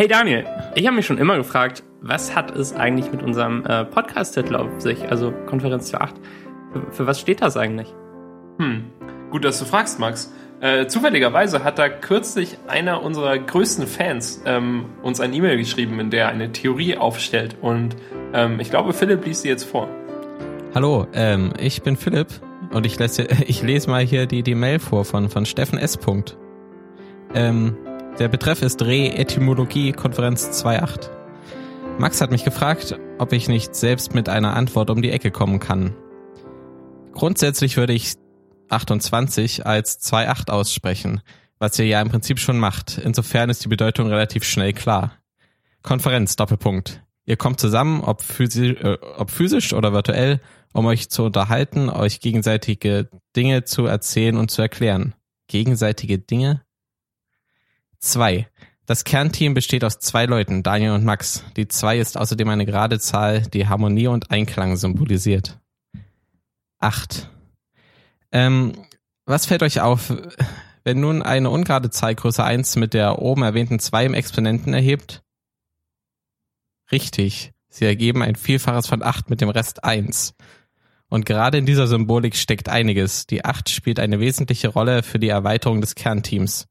Hey Daniel, ich habe mich schon immer gefragt, was hat es eigentlich mit unserem äh, Podcast-Titel auf sich, also Konferenz für 8? Für, für, was steht das eigentlich? Hm, gut, dass du fragst, Max. Äh, zufälligerweise hat da kürzlich einer unserer größten Fans ähm, uns ein E-Mail geschrieben, in der er eine Theorie aufstellt. Und ähm, ich glaube, Philipp liest sie jetzt vor. Hallo, ähm, ich bin Philipp und ich lese, ich lese mal hier die, die Mail vor von, von Steffen S. Ähm, der Betreff ist Re-Etymologie Konferenz 2.8. Max hat mich gefragt, ob ich nicht selbst mit einer Antwort um die Ecke kommen kann. Grundsätzlich würde ich 28 als 2.8 aussprechen, was ihr ja im Prinzip schon macht. Insofern ist die Bedeutung relativ schnell klar. Konferenz, Doppelpunkt. Ihr kommt zusammen, ob physisch, äh, ob physisch oder virtuell, um euch zu unterhalten, euch gegenseitige Dinge zu erzählen und zu erklären. Gegenseitige Dinge? Zwei. Das Kernteam besteht aus zwei Leuten, Daniel und Max. Die zwei ist außerdem eine gerade Zahl, die Harmonie und Einklang symbolisiert. Acht. Ähm, was fällt euch auf, wenn nun eine ungerade Zahl größer eins mit der oben erwähnten zwei im Exponenten erhebt? Richtig. Sie ergeben ein Vielfaches von acht mit dem Rest eins. Und gerade in dieser Symbolik steckt einiges. Die acht spielt eine wesentliche Rolle für die Erweiterung des Kernteams.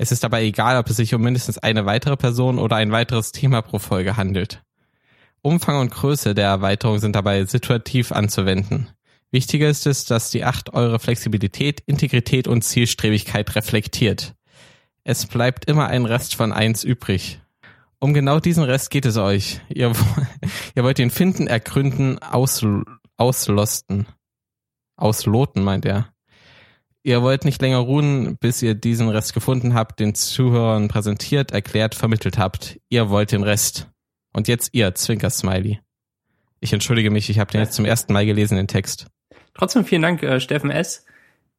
Es ist dabei egal, ob es sich um mindestens eine weitere Person oder ein weiteres Thema pro Folge handelt. Umfang und Größe der Erweiterung sind dabei situativ anzuwenden. Wichtiger ist es, dass die Acht eure Flexibilität, Integrität und Zielstrebigkeit reflektiert. Es bleibt immer ein Rest von eins übrig. Um genau diesen Rest geht es euch. Ihr, ihr wollt ihn finden, ergründen, aus, auslosten. Ausloten, meint er. Ihr wollt nicht länger ruhen, bis ihr diesen Rest gefunden habt, den Zuhörern präsentiert, erklärt, vermittelt habt. Ihr wollt den Rest. Und jetzt ihr, Zwinker-Smiley. Ich entschuldige mich, ich habe den jetzt zum ersten Mal gelesen, den Text. Trotzdem vielen Dank, äh, Steffen S.,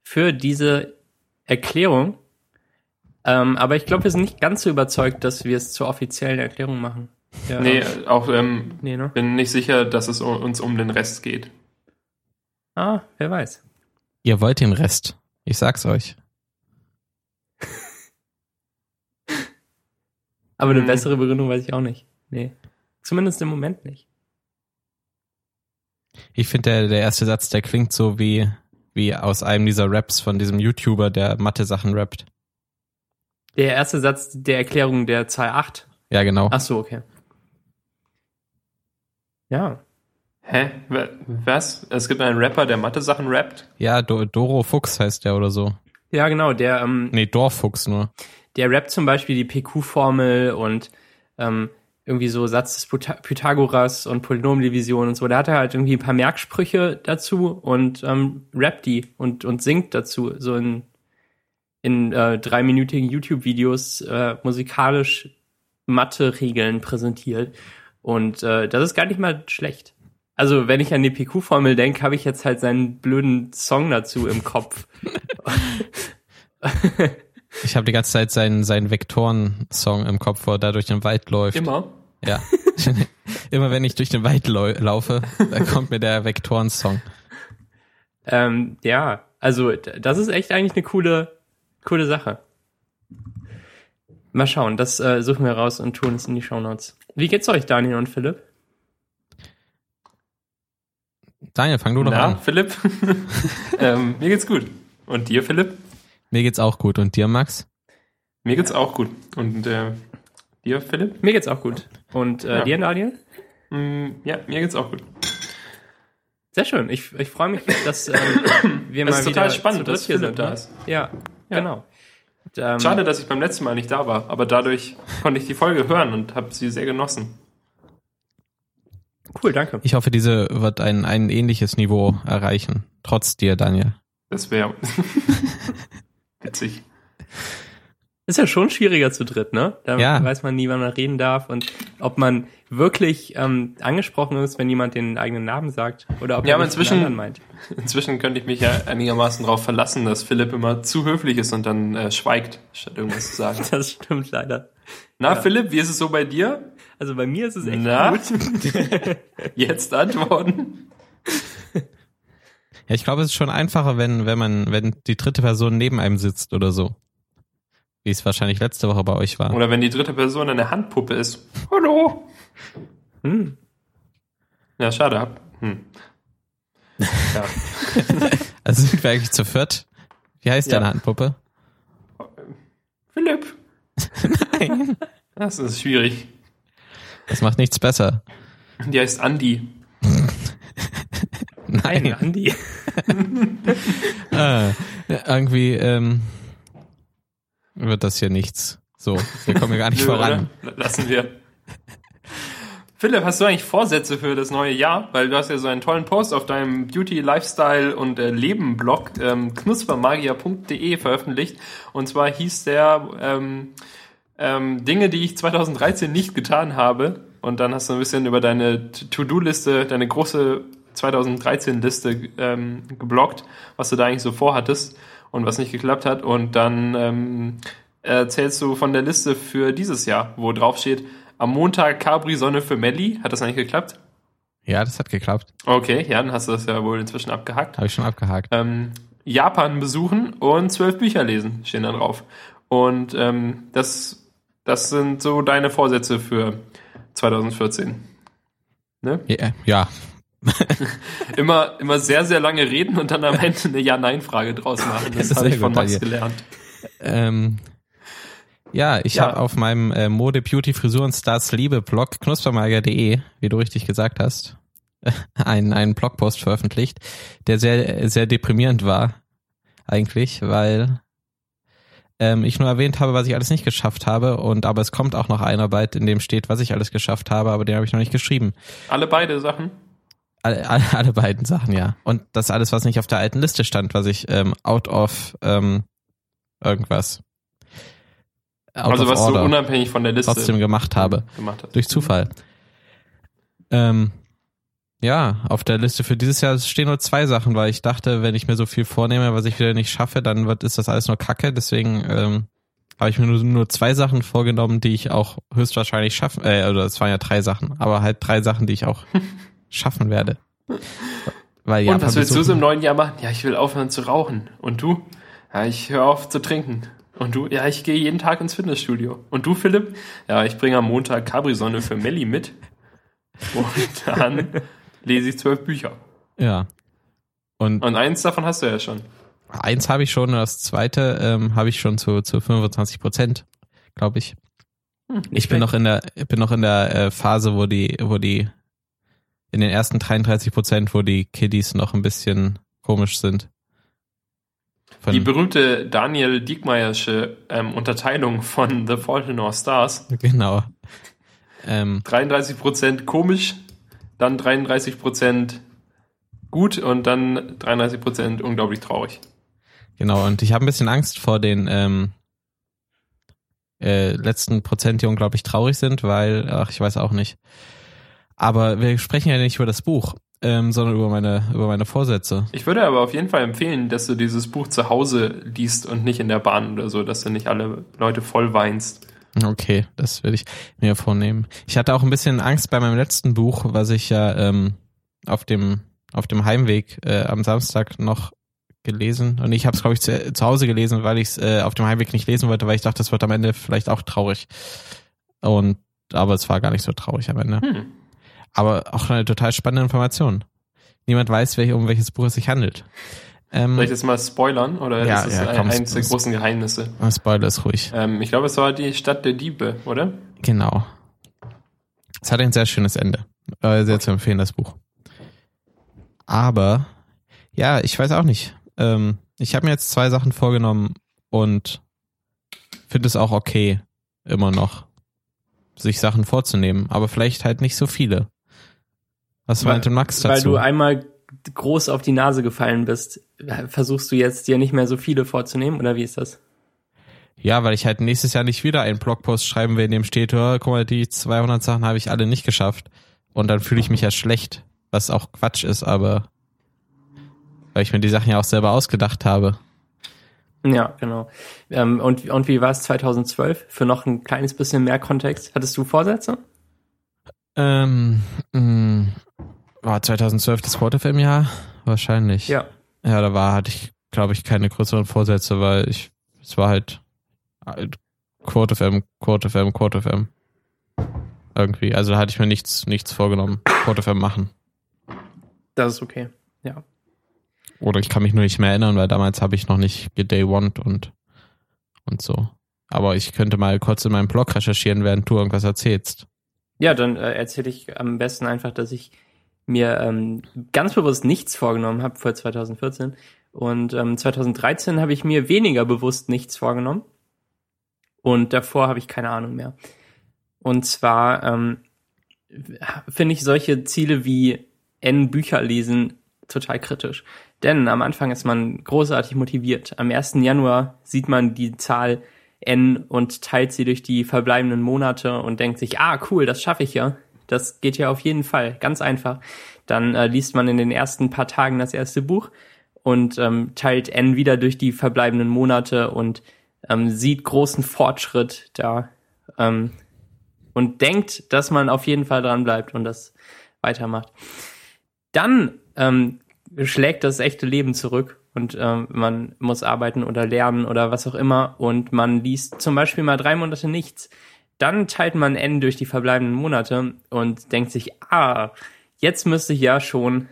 für diese Erklärung. Ähm, aber ich glaube, wir sind nicht ganz so überzeugt, dass wir es zur offiziellen Erklärung machen. Ja, nee, auch ähm, nee, ne? bin nicht sicher, dass es uns um den Rest geht. Ah, wer weiß. Ihr wollt den Rest. Ich sag's euch. Aber eine hm. bessere Begründung weiß ich auch nicht. Nee. Zumindest im Moment nicht. Ich finde, der, der erste Satz, der klingt so wie, wie aus einem dieser Raps von diesem YouTuber, der Mathe-Sachen rappt. Der erste Satz der Erklärung der Zahl 8? Ja, genau. Ach so, okay. Ja. Hä? Was? Es gibt einen Rapper, der Mathe-Sachen rappt? Ja, Do Doro Fuchs heißt der oder so. Ja, genau, der, ähm, Nee, Dorfuchs nur. Der rappt zum Beispiel die PQ-Formel und ähm, irgendwie so Satz des Pythagoras und Polynomdivision und so. Da hat er halt irgendwie ein paar Merksprüche dazu und ähm, rappt die und, und singt dazu, so in, in äh, dreiminütigen YouTube-Videos äh, musikalisch Mathe-Regeln präsentiert. Und äh, das ist gar nicht mal schlecht. Also, wenn ich an die PQ-Formel denke, habe ich jetzt halt seinen blöden Song dazu im Kopf. ich habe die ganze Zeit seinen, seinen Vektoren-Song im Kopf, wo er da durch den Wald läuft. Immer? Ja. Immer wenn ich durch den Wald laufe, da kommt mir der Vektoren-Song. Ähm, ja, also das ist echt eigentlich eine coole, coole Sache. Mal schauen, das äh, suchen wir raus und tun es in die Shownotes. Wie geht's euch, Daniel und Philipp? Daniel, fang du doch Na, an. Philipp? ähm, mir geht's gut. Und dir, Philipp? Mir geht's auch gut. Und dir, Max? Mir geht's auch gut. Und äh, dir, Philipp? Mir geht's auch gut. Und äh, ja. dir, Daniel? Mm, ja, mir geht's auch gut. Sehr schön. Ich, ich freue mich, dass ähm, wir das mal ist wieder total spannend, dass Philipp sind, da ne? ist. Ja, ja. genau. Und, ähm, Schade, dass ich beim letzten Mal nicht da war, aber dadurch konnte ich die Folge hören und habe sie sehr genossen. Cool, danke. Ich hoffe, diese wird ein, ein ähnliches Niveau erreichen. Trotz dir, Daniel. Das wäre witzig. Ist ja schon schwieriger zu dritt, ne? Da ja. weiß man nie, wann man reden darf und ob man wirklich ähm, angesprochen ist, wenn jemand den eigenen Namen sagt oder ob ja, man inzwischen, meint. Inzwischen könnte ich mich ja einigermaßen darauf verlassen, dass Philipp immer zu höflich ist und dann äh, schweigt, statt irgendwas zu sagen. Das stimmt leider. Na, ja. Philipp, wie ist es so bei dir? Also bei mir ist es echt Na? gut. Jetzt antworten. Ja, ich glaube, es ist schon einfacher, wenn, wenn man, wenn die dritte Person neben einem sitzt oder so. Wie es wahrscheinlich letzte Woche bei euch war. Oder wenn die dritte Person eine Handpuppe ist. Hallo. Hm. Ja, schade. Hm. Ja. Also sind wir eigentlich zu viert? Wie heißt Ja. deine Handpuppe? Philipp. Nein. Das ist schwierig. Das macht nichts besser. Die heißt Andi. Nein, Nein. Andi. äh, irgendwie ähm, wird das hier nichts. So, wir kommen hier gar nicht Nö, voran. oder? Lassen wir. Philipp, hast du eigentlich Vorsätze für das neue Jahr? Weil du hast ja so einen tollen Post auf deinem Beauty, Lifestyle und äh, Leben-Blog ähm, knuspermagier.de veröffentlicht. Und zwar hieß der ähm, ähm, Dinge, die ich 2013 nicht getan habe. Und dann hast du ein bisschen über deine To-Do-Liste, deine große 2013-Liste ähm, geblockt, was du da eigentlich so vorhattest und was nicht geklappt hat. Und dann ähm, erzählst du von der Liste für dieses Jahr, wo drauf steht, am Montag Capri-Sonne für Melli. Hat das eigentlich geklappt? Ja, das hat geklappt. Okay, ja, dann hast du das ja wohl inzwischen abgehakt. Habe ich schon abgehakt. Ähm, Japan besuchen und zwölf Bücher lesen, stehen da drauf. Und ähm, das, das sind so deine Vorsätze für 2014. Ne? Ja, ja. Immer, immer sehr, sehr lange reden und dann am Ende eine Ja-Nein-Frage draus machen. Das Das habe ich von Max gelernt. Ähm, ja, ich Ja. habe auf meinem äh, Mode, Beauty, Frisur und Stars Liebe Blog knuspermager.de, wie du richtig gesagt hast, einen, einen Blogpost veröffentlicht, der sehr, sehr deprimierend war, eigentlich, weil ähm, ich nur erwähnt habe, was ich alles nicht geschafft habe und aber es kommt auch noch eine Arbeit, in dem steht, was ich alles geschafft habe, aber den habe ich noch nicht geschrieben. Alle beide Sachen. Alle, alle, alle beiden Sachen, ja. Und das alles, was nicht auf der alten Liste stand, was ich ähm, out of ähm, irgendwas. Out also was order du unabhängig von der Liste trotzdem gemacht habe. gemacht hast. Durch Zufall. Ähm, ja, auf der Liste für dieses Jahr stehen nur zwei Sachen, weil ich dachte, wenn ich mir so viel vornehme, was ich wieder nicht schaffe, dann wird, ist das alles nur Kacke. Deswegen ähm, habe ich mir nur, nur zwei Sachen vorgenommen, die ich auch höchstwahrscheinlich schaffen, äh, oder es waren ja drei Sachen, aber halt drei Sachen, die ich auch schaffen werde. Weil Und was willst du so im neuen Jahr machen? Ja, ich will aufhören zu rauchen. Und du? Ja, ich höre auf zu trinken. Und du? Ja, ich gehe jeden Tag ins Fitnessstudio. Und du, Philipp? Ja, ich bringe am Montag Capri-Sonne für Melli mit. Und dann lese ich zwölf Bücher. Ja. Und Und eins davon hast du ja schon. eins habe ich schon, und das zweite ähm, habe ich schon zu, zu 25 Prozent, glaube ich. Hm, Ich bin noch in der, bin noch in der äh, Phase, wo die, wo die, in den ersten 33 Prozent, wo die Kiddies noch ein bisschen komisch sind. Von, Die berühmte Daniel Diekmeyersche ähm, Unterteilung von The Fault in Our Stars. genau. Ähm, 33% komisch, dann 33% gut und dann 33% unglaublich traurig. genau. Und ich habe ein bisschen Angst vor den ähm, äh, letzten Prozent, die unglaublich traurig sind, weil, ach, ich weiß auch nicht. Aber wir sprechen ja nicht über das Buch, ähm, sondern über meine, über meine Vorsätze. Ich würde aber auf jeden Fall empfehlen, dass du dieses Buch zu Hause liest und nicht in der Bahn oder so, dass du nicht alle Leute voll weinst. Okay, das würde ich mir vornehmen. Ich hatte auch ein bisschen Angst bei meinem letzten Buch, was ich ja ähm, auf dem auf dem Heimweg äh, am Samstag noch gelesen und ich habe es glaube ich zu, zu Hause gelesen, weil ich es äh, auf dem Heimweg nicht lesen wollte, weil ich dachte, das wird am Ende vielleicht auch traurig. Und aber es war gar nicht so traurig am Ende. Hm. Aber auch eine total spannende Information. Niemand weiß, welch, um welches Buch es sich handelt. Ähm, Soll ich das mal spoilern oder Ja, ist das ja, komm, eins der großen Geheimnisse? Spoiler ist ruhig. Ähm, ich glaube, es war die Stadt der Diebe, oder? Genau. Es hat ein sehr schönes Ende. Äh, sehr zu empfehlen, das Buch. Aber, ja, ich weiß auch nicht. Ähm, ich habe mir jetzt zwei Sachen vorgenommen und finde es auch okay, immer noch, sich Sachen vorzunehmen. Aber vielleicht halt nicht so viele. Was Weil- meinte Max Weil dazu? du einmal groß auf die Nase gefallen bist, versuchst du jetzt dir nicht mehr so viele vorzunehmen oder wie ist das? Ja, weil ich halt nächstes Jahr nicht wieder einen Blogpost schreiben will, in dem steht, "Oh, guck mal, die 200 Sachen habe ich alle nicht geschafft. Und dann fühle ich mich ja schlecht, was auch Quatsch ist, aber weil ich mir die Sachen ja auch selber ausgedacht habe. Ja, genau. Ähm, und, und wie war es 2012? Für noch ein kleines bisschen mehr Kontext. Hattest du Vorsätze? Ähm, mh, war 2012 das Quarterfilmjahr? Wahrscheinlich. Ja. Ja, da war, hatte ich, glaube ich, keine größeren Vorsätze, weil ich, es war halt, Quote FM, Quote FM, Quote FM. Irgendwie. Also da hatte ich mir nichts, nichts vorgenommen. Quote FM machen. Das ist okay. Ja. Oder ich kann mich nur nicht mehr erinnern, weil damals habe ich noch nicht Day One und, und so. Aber ich könnte mal kurz in meinem Blog recherchieren, während du irgendwas erzählst. Ja, dann äh, erzähle ich am besten einfach, dass ich mir ähm, ganz bewusst nichts vorgenommen habe vor 2014. Und ähm, 2013 habe ich mir weniger bewusst nichts vorgenommen. Und davor habe ich keine Ahnung mehr. Und zwar ähm, finde ich solche Ziele wie N Bücher lesen total kritisch. Denn am Anfang ist man großartig motiviert. Am 1. Januar sieht man die Zahl N und teilt sie durch die verbleibenden Monate und denkt sich, ah, cool, das schaffe ich ja. Das geht ja auf jeden Fall, ganz einfach. Dann äh, liest man in den ersten paar Tagen das erste Buch und ähm, teilt N wieder durch die verbleibenden Monate und ähm, sieht großen Fortschritt da ähm, und denkt, dass man auf jeden Fall dran bleibt und das weitermacht. Dann ähm, schlägt das echte Leben zurück und ähm, man muss arbeiten oder lernen oder was auch immer und man liest zum Beispiel mal drei Monate nichts. Dann teilt man N durch die verbleibenden Monate und denkt sich, ah, jetzt müsste ich ja schon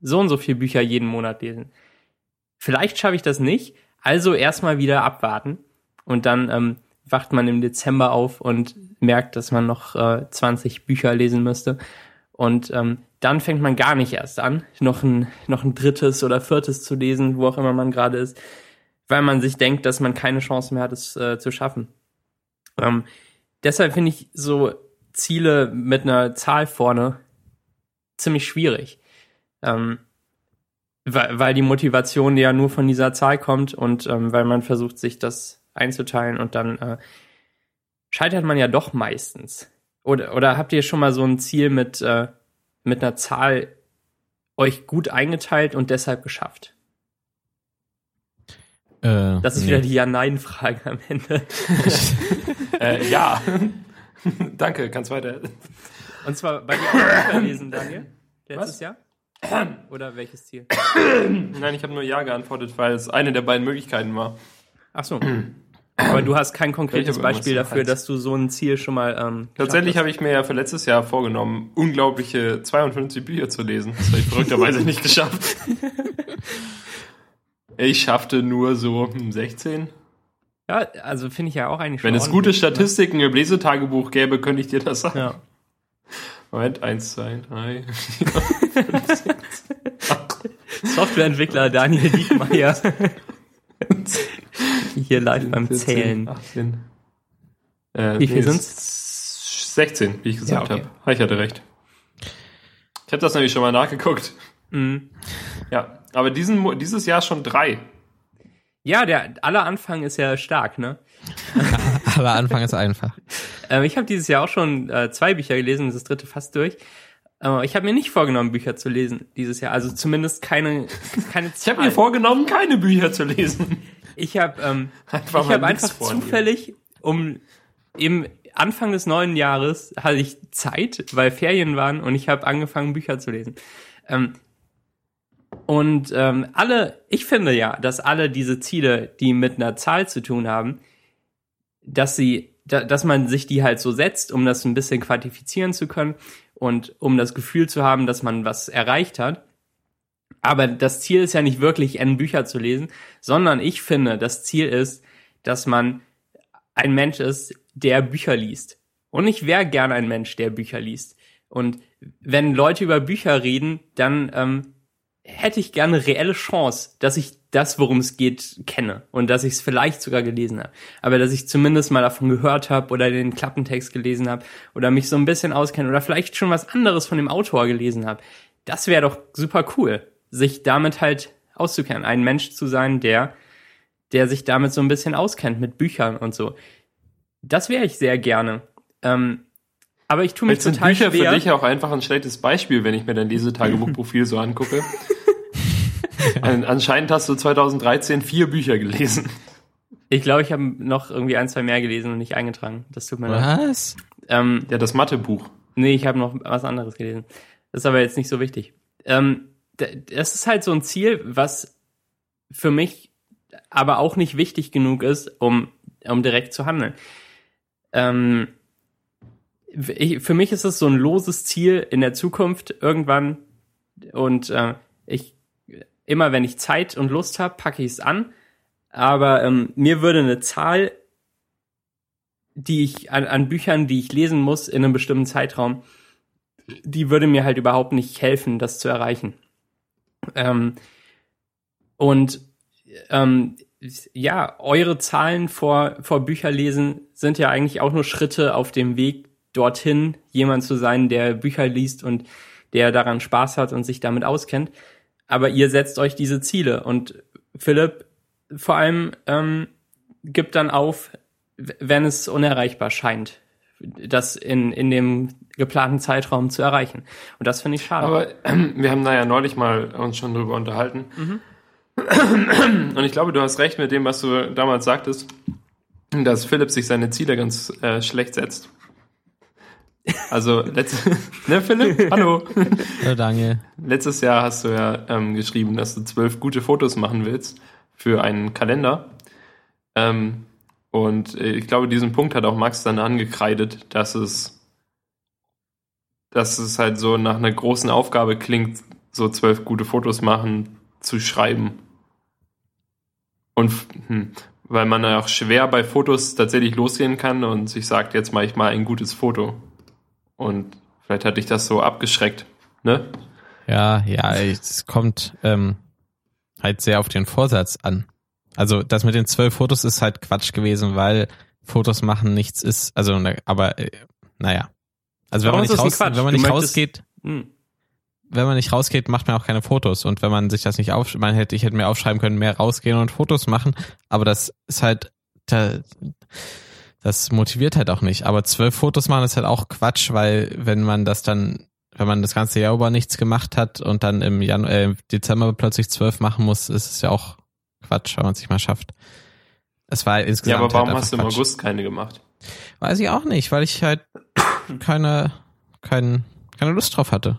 so und so viele Bücher jeden Monat lesen. Vielleicht schaffe ich das nicht, also erstmal wieder abwarten und dann ähm, wacht man im Dezember auf und merkt, dass man noch äh, 20 Bücher lesen müsste. Und ähm, dann fängt man gar nicht erst an, noch ein, noch ein drittes oder viertes zu lesen, wo auch immer man gerade ist, weil man sich denkt, dass man keine Chance mehr hat, es äh, zu schaffen. Ähm, deshalb finde ich so Ziele mit einer Zahl vorne ziemlich schwierig. Ähm, weil, weil die Motivation ja nur von dieser Zahl kommt und ähm, weil man versucht, sich das einzuteilen und dann äh, scheitert man ja doch meistens. Oder, oder habt ihr schon mal so ein Ziel mit, äh, mit einer Zahl euch gut eingeteilt und deshalb geschafft? Äh, das ist nee. wieder die Ja-Nein-Frage am Ende. äh, ja. Danke, kannst weiter. Und zwar bei dir auch lesen, Daniel? Letztes Was? Jahr? Oder welches Ziel? Nein, ich habe nur Ja geantwortet, weil es eine der beiden Möglichkeiten war. Ach so. Aber du hast kein konkretes Beispiel dafür, dass du so ein Ziel schon mal. Ähm, Tatsächlich habe ich mir ja für letztes Jahr vorgenommen, unglaubliche 52 Bücher zu lesen. Das habe ich verrückterweise nicht geschafft. Ich schaffte nur so 16. Ja, also finde ich ja auch eigentlich schon. Wenn es gute ne? Statistiken im Lesetagebuch gäbe, könnte ich dir das sagen. Ja. Moment, 1, 2, 3, 4, 5, 6, 8. Softwareentwickler Daniel Diekmeyer. Hier live beim 14, Zählen. 18. Äh, wie viel nee, sind's? 16, wie ich gesagt ja, okay. habe. Ich hatte recht. Ich habe das nämlich schon mal nachgeguckt. Mhm. Ja, aber diesen, dieses Jahr schon drei. Ja, der aller Anfang ist ja stark, ne? aller Anfang ist einfach. Ähm, ich habe dieses Jahr auch schon äh, zwei Bücher gelesen, das dritte fast durch. Äh, ich habe mir nicht vorgenommen, Bücher zu lesen dieses Jahr. Also zumindest keine, keine Zahl. Ich habe mir vorgenommen, keine Bücher zu lesen. Ich habe ähm, einfach ich hab einfach zufällig um im Anfang des neuen Jahres hatte ich Zeit, weil Ferien waren und ich habe angefangen Bücher zu lesen. Ähm, und ähm, alle, ich finde ja, dass alle diese Ziele, die mit einer Zahl zu tun haben, dass sie, da, dass man sich die halt so setzt, um das ein bisschen quantifizieren zu können und um das Gefühl zu haben, dass man was erreicht hat. Aber das Ziel ist ja nicht wirklich, N Bücher zu lesen, sondern ich finde, das Ziel ist, dass man ein Mensch ist, der Bücher liest. Und ich wäre gern ein Mensch, der Bücher liest. Und wenn Leute über Bücher reden, dann ähm, hätte ich gerne reelle Chance, dass ich das, worum es geht, kenne und dass ich es vielleicht sogar gelesen habe. Aber dass ich zumindest mal davon gehört habe oder den Klappentext gelesen habe oder mich so ein bisschen auskenne oder vielleicht schon was anderes von dem Autor gelesen habe. Das wäre doch super cool sich damit halt auszukennen. Ein Mensch zu sein, der, der sich damit so ein bisschen auskennt mit Büchern und so. Das wäre ich sehr gerne. Ähm, aber ich tue mich Vielleicht total sind Bücher schwer. für dich auch einfach ein schlechtes Beispiel, wenn ich mir dein Lesetagebuchprofil so angucke. An, anscheinend hast du 2013 vier Bücher gelesen. Ich glaube, ich habe noch irgendwie ein, zwei mehr gelesen und nicht eingetragen. Das tut mir leid. Was? Ähm, ja, das Mathebuch. Nee, ich habe noch was anderes gelesen. Das ist aber jetzt nicht so wichtig. Ähm, das ist halt so ein Ziel, was für mich aber auch nicht wichtig genug ist, um um direkt zu handeln. Ähm, ich, für mich ist es so ein loses Ziel in der Zukunft irgendwann und äh, ich immer wenn ich Zeit und Lust habe, packe ich es an. Aber ähm, mir würde eine Zahl, die ich an, an Büchern, die ich lesen muss in einem bestimmten Zeitraum, die würde mir halt überhaupt nicht helfen, das zu erreichen. Ähm, und ähm, ja, eure Zahlen vor, vor Bücherlesen sind ja eigentlich auch nur Schritte auf dem Weg dorthin, jemand zu sein, der Bücher liest und der daran Spaß hat und sich damit auskennt. Aber ihr setzt euch diese Ziele und Philipp vor allem ähm, gibt dann auf, wenn es unerreichbar scheint, das in, in dem geplanten Zeitraum zu erreichen. Und das finde ich schade. Aber äh, wir haben da ja neulich mal uns schon drüber unterhalten. Mhm. Und ich glaube, du hast recht mit dem, was du damals sagtest, dass Philipp sich seine Ziele ganz äh, schlecht setzt. Also, letzte, ne, Philipp? Hallo. Hallo, Daniel. Letztes Jahr hast du ja ähm, geschrieben, dass du zwölf gute Fotos machen willst für einen Kalender. Ähm, und äh, ich glaube, diesen Punkt hat auch Max dann angekreidet, dass es, dass es halt so nach einer großen Aufgabe klingt, so zwölf gute Fotos machen zu schreiben. Und hm, weil man ja auch schwer bei Fotos tatsächlich losgehen kann und sich sagt, jetzt mache ich mal ein gutes Foto. Und vielleicht hat dich das so abgeschreckt, ne? Ja, ja, es kommt ähm, halt sehr auf den Vorsatz an. Also das mit den zwölf Fotos ist halt Quatsch gewesen, weil Fotos machen nichts ist. Also, ne, aber äh, naja. Also wenn man nicht, raus, wenn man nicht rausgeht, Hm. wenn man nicht rausgeht, macht man auch keine Fotos. Und wenn man sich das nicht auf, man hätte, ich hätte mir aufschreiben können, mehr rausgehen und Fotos machen. Aber das ist halt, da, das motiviert halt auch nicht. Aber zwölf Fotos machen ist halt auch Quatsch, weil wenn man das dann, wenn man das ganze Jahr über nichts gemacht hat und dann im Januar, äh, Dezember plötzlich zwölf machen muss, ist es ja auch Quatsch, wenn man es nicht mal schafft. Es war halt insgesamt Ja, aber warum halt hast du im Quatsch. August keine gemacht? Weiß ich auch nicht, weil ich halt keine, kein, keine Lust drauf hatte.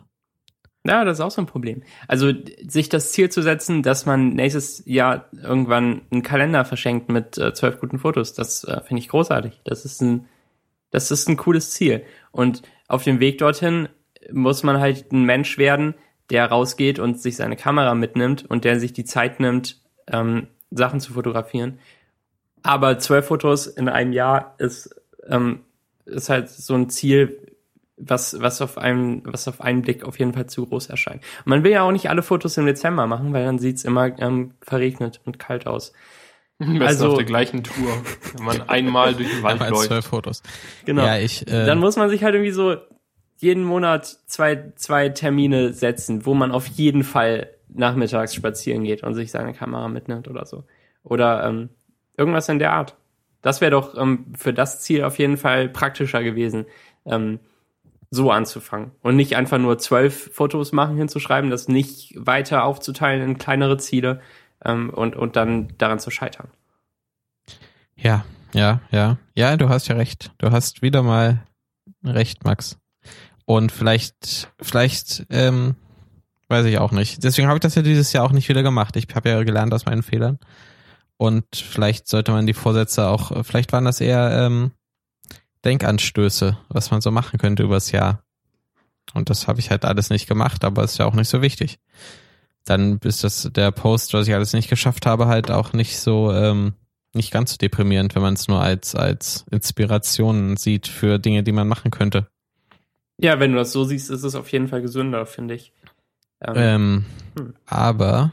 Ja, das ist auch so ein Problem. Also sich das Ziel zu setzen, dass man nächstes Jahr irgendwann einen Kalender verschenkt mit äh, zwölf guten Fotos, das äh, finde ich großartig. Das ist ein, das ist ein cooles Ziel. Und auf dem Weg dorthin muss man halt ein Mensch werden, der rausgeht und sich seine Kamera mitnimmt und der sich die Zeit nimmt, ähm, Sachen zu fotografieren. Aber zwölf Fotos in einem Jahr ist, ähm, ist halt so ein Ziel, was, was auf einen, was auf einen Blick auf jeden Fall zu groß erscheint. Und man will ja auch nicht alle Fotos im Dezember machen, weil dann sieht's immer ähm, verregnet und kalt aus. Besten Also- auf der gleichen Tour, wenn man einmal durch den Wald läuft. zwölf Fotos. Genau. Ja, ich, äh, dann muss man sich halt irgendwie so jeden Monat zwei, zwei Termine setzen, wo man auf jeden Fall nachmittags spazieren geht und sich seine Kamera mitnimmt oder so. Oder ähm, irgendwas in der Art. Das wäre doch ähm, für das Ziel auf jeden Fall praktischer gewesen, ähm, so anzufangen. Und nicht einfach nur zwölf Fotos machen hinzuschreiben, das nicht weiter aufzuteilen in kleinere Ziele ähm, und, und dann daran zu scheitern. Ja, ja, ja. Ja, du hast ja recht. Du hast wieder mal recht, Max. Und vielleicht, vielleicht, ähm, weiß ich auch nicht. Deswegen habe ich das ja dieses Jahr auch nicht wieder gemacht. Ich habe ja gelernt aus meinen Fehlern. Und vielleicht sollte man die Vorsätze auch, vielleicht waren das eher ähm, Denkanstöße, was man so machen könnte übers Jahr. Und das habe ich halt alles nicht gemacht, aber ist ja auch nicht so wichtig. Dann ist das der Post, was ich alles nicht geschafft habe, halt auch nicht so, ähm, nicht ganz so deprimierend, wenn man es nur als, als Inspiration sieht für Dinge, die man machen könnte. Ja, wenn du das so siehst, ist es auf jeden Fall gesünder, finde ich. Ähm, Ähm, Hm. Aber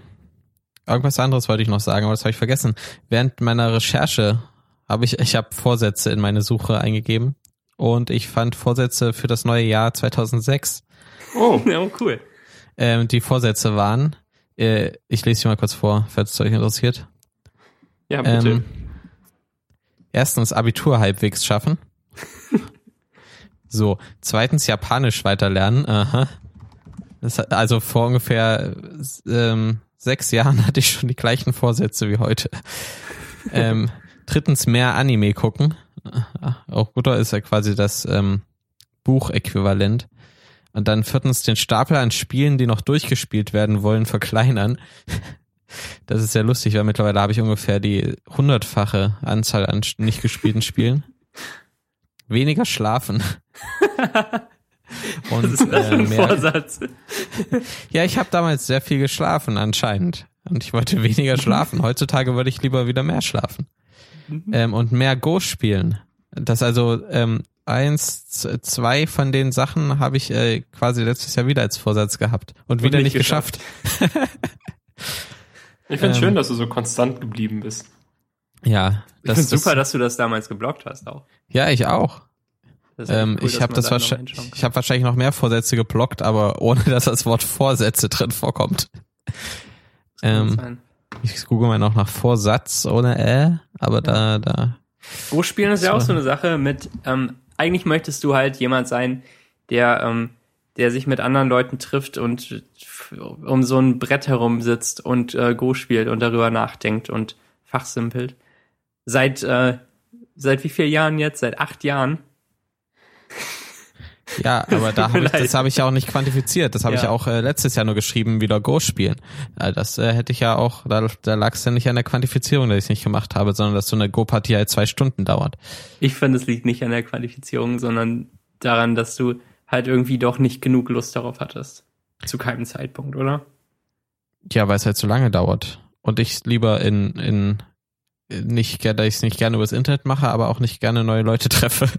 irgendwas anderes wollte ich noch sagen, aber das habe ich vergessen. Während meiner Recherche habe ich, ich habe Vorsätze in meine Suche eingegeben und ich fand Vorsätze für das neue Jahr 2006. Oh, ja, cool. Ähm, die Vorsätze waren, äh, ich lese sie mal kurz vor, falls es euch interessiert. ja, bitte. Ähm, erstens Abitur halbwegs schaffen. so, zweitens Japanisch weiterlernen. Aha. Das, also vor ungefähr ähm, sechs Jahren hatte ich schon die gleichen Vorsätze wie heute. ähm, drittens mehr Anime gucken. Ah, Auch guter ist ja quasi das ähm, Buchäquivalent. Und dann viertens den Stapel an Spielen, die noch durchgespielt werden wollen, verkleinern. Das ist sehr lustig, weil mittlerweile habe ich ungefähr die hundertfache Anzahl an nicht gespielten Spielen. Weniger schlafen. Und, Was ist das für ein äh, Vorsatz? Ja, ich habe damals sehr viel geschlafen anscheinend. Und ich wollte weniger schlafen. Heutzutage würde ich lieber wieder mehr schlafen. Mhm. Ähm, und mehr Go spielen. Das also ähm, eins, zwei von den Sachen habe ich äh, quasi letztes Jahr wieder als Vorsatz gehabt und, und wieder nicht, nicht geschafft. geschafft. ich finde ähm, schön, dass du so konstant geblieben bist. Ja, das ist super, dass du das damals geblockt hast auch. Ja, ich auch. Ähm, cool, ich habe das wahrscheinlich, ich habe wahrscheinlich noch mehr Vorsätze geblockt, aber ohne dass das Wort Vorsätze drin vorkommt. Ähm, ich google mal noch nach Vorsatz ohne Ä, aber ja. da, da. Go spielen ist ja auch so eine Sache mit, ähm, eigentlich möchtest du halt jemand sein, der, ähm, der sich mit anderen Leuten trifft und um so ein Brett herum sitzt und äh, Go spielt und darüber nachdenkt und fachsimpelt. Seit, äh, seit wie vielen Jahren jetzt? Seit acht Jahren ja, aber da hab ich, das habe ich ja auch nicht quantifiziert. Das habe ja. ich auch äh, letztes Jahr nur geschrieben, wieder Go spielen. Äh, das äh, hätte ich ja auch, da, da lag es ja nicht an der Quantifizierung, dass ich es nicht gemacht habe, sondern dass so eine Go-Partie halt zwei Stunden dauert. Ich finde, es liegt nicht an der Quantifizierung, sondern daran, dass du halt irgendwie doch nicht genug Lust darauf hattest. Zu keinem Zeitpunkt, oder? Ja, weil es halt zu lange dauert. Und ich lieber in, in nicht, dass ich es nicht gerne übers Internet mache, aber auch nicht gerne neue Leute treffe.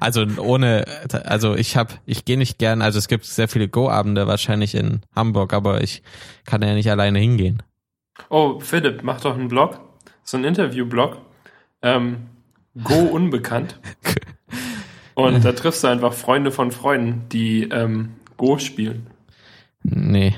Also ohne, also ich habe, ich gehe nicht gern, also es gibt sehr viele Go-Abende wahrscheinlich in Hamburg, aber ich kann ja nicht alleine hingehen. Oh, Philipp, mach doch einen Blog, so ein Interview-Blog, ähm, Go unbekannt. Und da triffst du einfach Freunde von Freunden, die ähm, Go spielen. Nee,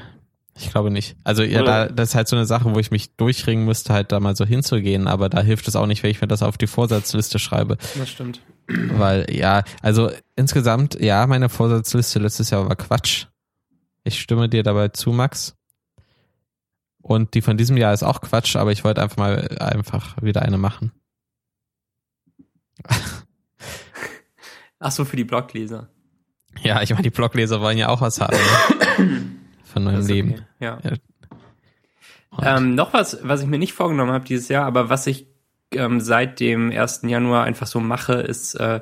ich glaube nicht. Also ja, da, das ist halt so eine Sache, wo ich mich durchringen müsste, halt da mal so hinzugehen, aber da hilft es auch nicht, wenn ich mir das auf die Vorsatzliste schreibe. Das stimmt. Weil, ja, also insgesamt, ja, meine Vorsatzliste letztes Jahr war Quatsch. Ich stimme dir dabei zu, Max. Und die von diesem Jahr ist auch Quatsch, aber ich wollte einfach mal einfach wieder eine machen. Ach so, für die Blogleser. Ja, ich meine, die Blogleser wollen ja auch was haben. Ne? Von meinem okay. Leben. Ja. ja. Ähm, noch was, was ich mir nicht vorgenommen habe dieses Jahr, aber was ich ähm, seit dem 1. Januar einfach so mache, ist äh,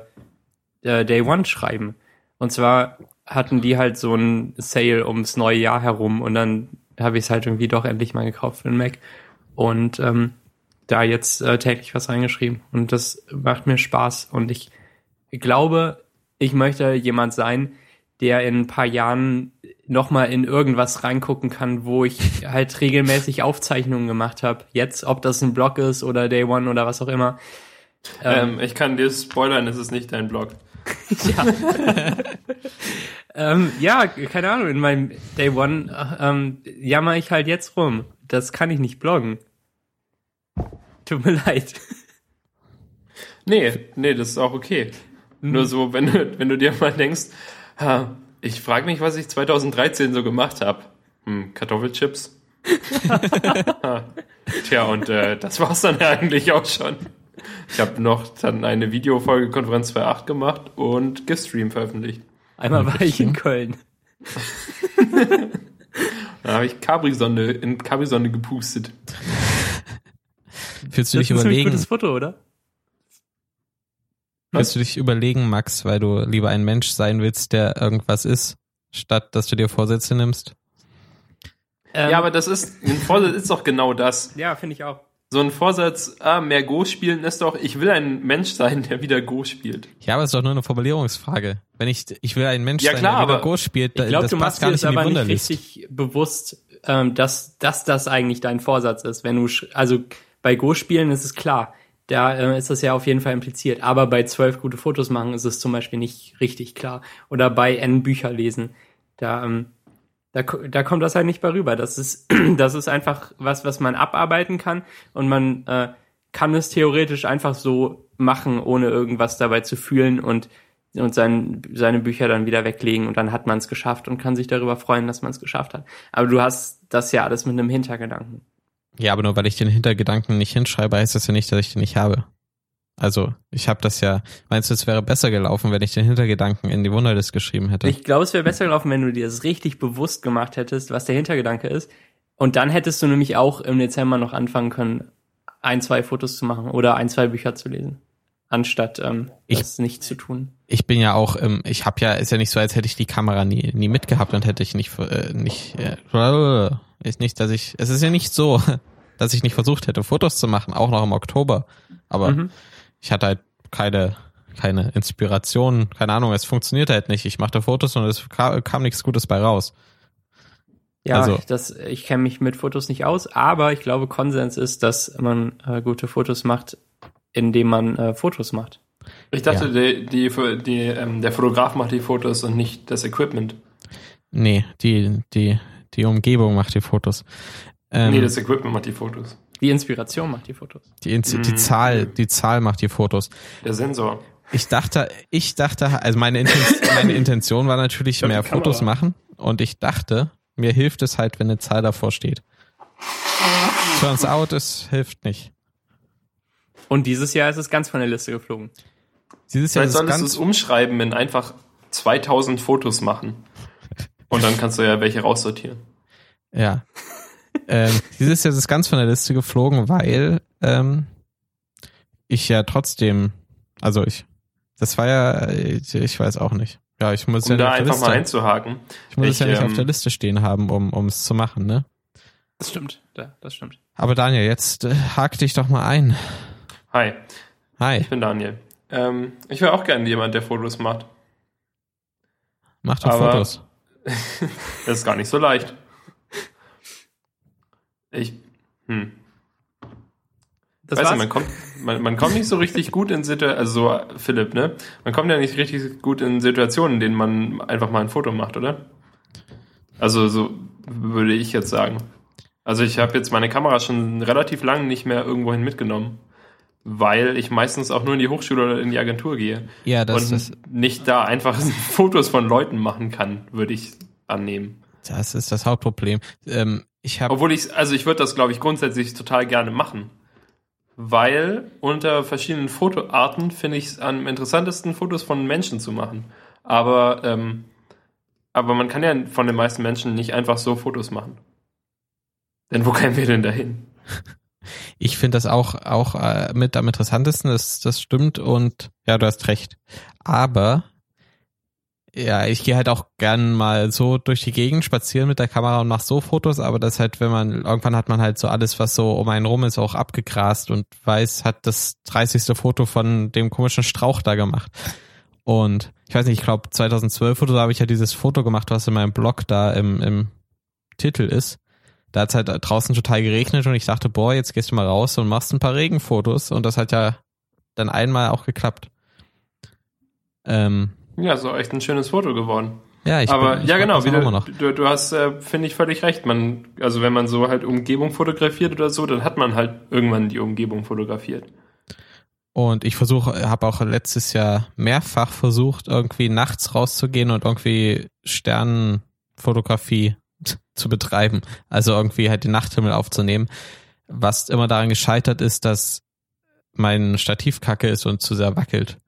äh, Day One schreiben. Und zwar hatten die halt so ein Sale ums neue Jahr herum und dann habe ich es halt irgendwie doch endlich mal gekauft für den Mac und ähm, da jetzt äh, täglich was reingeschrieben und das macht mir Spaß und ich glaube, ich möchte jemand sein, der in ein paar Jahren nochmal in irgendwas reingucken kann, wo ich halt regelmäßig Aufzeichnungen gemacht habe. Jetzt, ob das ein Blog ist oder Day One oder was auch immer. Ähm, ähm, ich kann dir spoilern, es ist nicht dein Blog. ja. ähm, ja, keine Ahnung, in meinem Day One ähm, jammer ich halt jetzt rum. Das kann ich nicht bloggen. Tut mir leid. Nee, nee, das ist auch okay. Mhm. Nur so, wenn du, wenn du dir mal denkst, ha, ich frage mich, was ich 2013 so gemacht habe. Hm, Kartoffelchips. Tja, und äh, das war's dann eigentlich auch schon. Ich habe noch dann eine Videofolge Konferenz 2.8 gemacht und gestream veröffentlicht. Einmal war ich in Köln. da habe ich Capri-Sonne in Capri-Sonne gepustet. Willst du das dich ist überlegen? Ein gutes Foto, oder? Willst du dich überlegen, Max, weil du lieber ein Mensch sein willst, der irgendwas ist, statt dass du dir Vorsätze nimmst? Ähm, ja, aber das ist, ein Vorsatz ist doch genau das. Ja, finde ich auch. So ein Vorsatz, ah, mehr Go spielen ist doch, ich will ein Mensch sein, der wieder Go spielt. Ja, aber es ist doch nur eine Formulierungsfrage. Wenn ich, ich will ein Mensch ja, sein, der wieder Go spielt, ich glaub, das du passt gar nicht in die aber nicht richtig bewusst, ähm, dass, dass das eigentlich dein Vorsatz ist. Wenn du, also bei Go spielen ist es klar da äh, ist das ja auf jeden Fall impliziert. Aber bei zwölf gute Fotos machen ist es zum Beispiel nicht richtig klar. Oder bei N Bücher lesen. Da, ähm, da, da kommt das halt nicht bei rüber. Das ist, das ist einfach was, was man abarbeiten kann und man äh, kann es theoretisch einfach so machen, ohne irgendwas dabei zu fühlen und, und sein, seine Bücher dann wieder weglegen und dann hat man es geschafft und kann sich darüber freuen, dass man es geschafft hat. Aber du hast das ja alles mit einem Hintergedanken. Ja, aber nur weil ich den Hintergedanken nicht hinschreibe, heißt das ja nicht, dass ich den nicht habe. Also, ich habe das ja. Meinst du, es wäre besser gelaufen, wenn ich den Hintergedanken in die Wunderlist geschrieben hätte? Ich glaube, es wäre besser gelaufen, wenn du dir das richtig bewusst gemacht hättest, was der Hintergedanke ist. Und dann hättest du nämlich auch im Dezember noch anfangen können, ein, zwei Fotos zu machen oder ein, zwei Bücher zu lesen, anstatt ähm, Ich- das nicht zu tun. Ich bin ja auch, ähm, ich habe ja, ist ja nicht so, als hätte ich die Kamera nie, nie mitgehabt und hätte ich nicht, äh, nicht, äh, ist nicht, dass ich, es ist ja nicht so, dass ich nicht versucht hätte, Fotos zu machen, auch noch im Oktober. Aber Mhm. ich hatte halt keine, keine Inspiration, keine Ahnung, es funktioniert halt nicht. Ich machte Fotos und es kam, kam nichts Gutes bei raus. Ja, Also- das, ich kenne mich mit Fotos nicht aus, aber ich glaube, Konsens ist, dass man äh, gute Fotos macht, indem man äh, Fotos macht. Ich dachte, Ja. die, die, die, ähm, der Fotograf macht die Fotos und nicht das Equipment. Nee, die, die, die Umgebung macht die Fotos. Ähm, nee, das Equipment macht die Fotos. Die Inspiration macht die Fotos. die, Inzi- die Mhm. Zahl, die Zahl macht die Fotos. Der Sensor. Ich dachte, ich dachte, also meine, Inten meine Intention war natürlich mehr Kamera. Fotos machen und ich dachte, mir hilft es halt, wenn eine Zahl davor steht. Turns out, es hilft nicht. Und dieses Jahr ist es ganz von der Liste geflogen. Dieses Jahr Vielleicht ist es solltest du es umschreiben in einfach 2000 Fotos machen. Und dann kannst du ja welche raussortieren. ja. ähm, dieses Jahr ist es ganz von der Liste geflogen, weil ähm, ich ja trotzdem, also ich, das war ja, ich, ich weiß auch nicht. Ja, ich muss Um ja da auf einfach mal Liste, einzuhaken. ich muss es ich, ja nicht auf ähm, der Liste stehen haben, um um es zu machen, ne? Das stimmt. Ja, das stimmt. Aber Daniel, jetzt äh, hak dich doch mal ein. Hi, Hi, ich bin Daniel. Ähm, ich wäre auch gerne jemand, der Fotos macht. mach doch Aber- Fotos. Das ist gar nicht so leicht. Ich, hm. Das Weißt du, man kommt, man, man kommt nicht so richtig gut in Situationen, also so, Philipp, ne? Man kommt ja nicht richtig gut in Situationen, in denen man einfach mal ein Foto macht, oder? Also so würde ich jetzt sagen. Also ich habe jetzt meine Kamera schon relativ lang nicht mehr irgendwohin mitgenommen, weil ich meistens auch nur in die Hochschule oder in die Agentur gehe Ja, das, und das, nicht da einfach Fotos von Leuten machen kann, würde ich annehmen. das ist das Hauptproblem. Ähm, ich habe Obwohl ich, also ich würde das, glaube ich, grundsätzlich total gerne machen. Weil unter verschiedenen Fotoarten finde ich es am interessantesten, Fotos von Menschen zu machen. Aber, ähm, aber man kann ja von den meisten Menschen nicht einfach so Fotos machen. Denn wo kämen wir denn dahin? Ich finde das auch, auch äh, mit am interessantesten, das, das stimmt und ja, du hast recht. Aber ja, ich gehe halt auch gern mal so durch die Gegend spazieren mit der Kamera und mache so Fotos, aber das halt, wenn man, irgendwann hat man halt so alles, was so um einen rum ist, auch abgegrast und weiß, hat das 30. Foto von dem komischen Strauch da gemacht. Und ich weiß nicht, ich glaube 2012 oder so habe ich ja dieses Foto gemacht, was in meinem Blog da im, im Titel ist. Da hat es halt draußen total geregnet und ich dachte, boah, jetzt gehst du mal raus und machst ein paar Regenfotos und das hat ja dann einmal auch geklappt. Ähm, Ja, so echt ein schönes Foto geworden. ja, ich aber bin, ich ja, genau, wie immer du, noch. du, du hast, äh, finde ich, völlig recht. Man, also wenn man so halt Umgebung fotografiert oder so, dann hat man halt irgendwann die Umgebung fotografiert. Und ich versuche, habe auch letztes Jahr mehrfach versucht, irgendwie nachts rauszugehen und irgendwie Sternenfotografie zu betreiben. Also irgendwie halt den Nachthimmel aufzunehmen. Was immer daran gescheitert ist, dass mein Stativ kacke ist und zu sehr wackelt.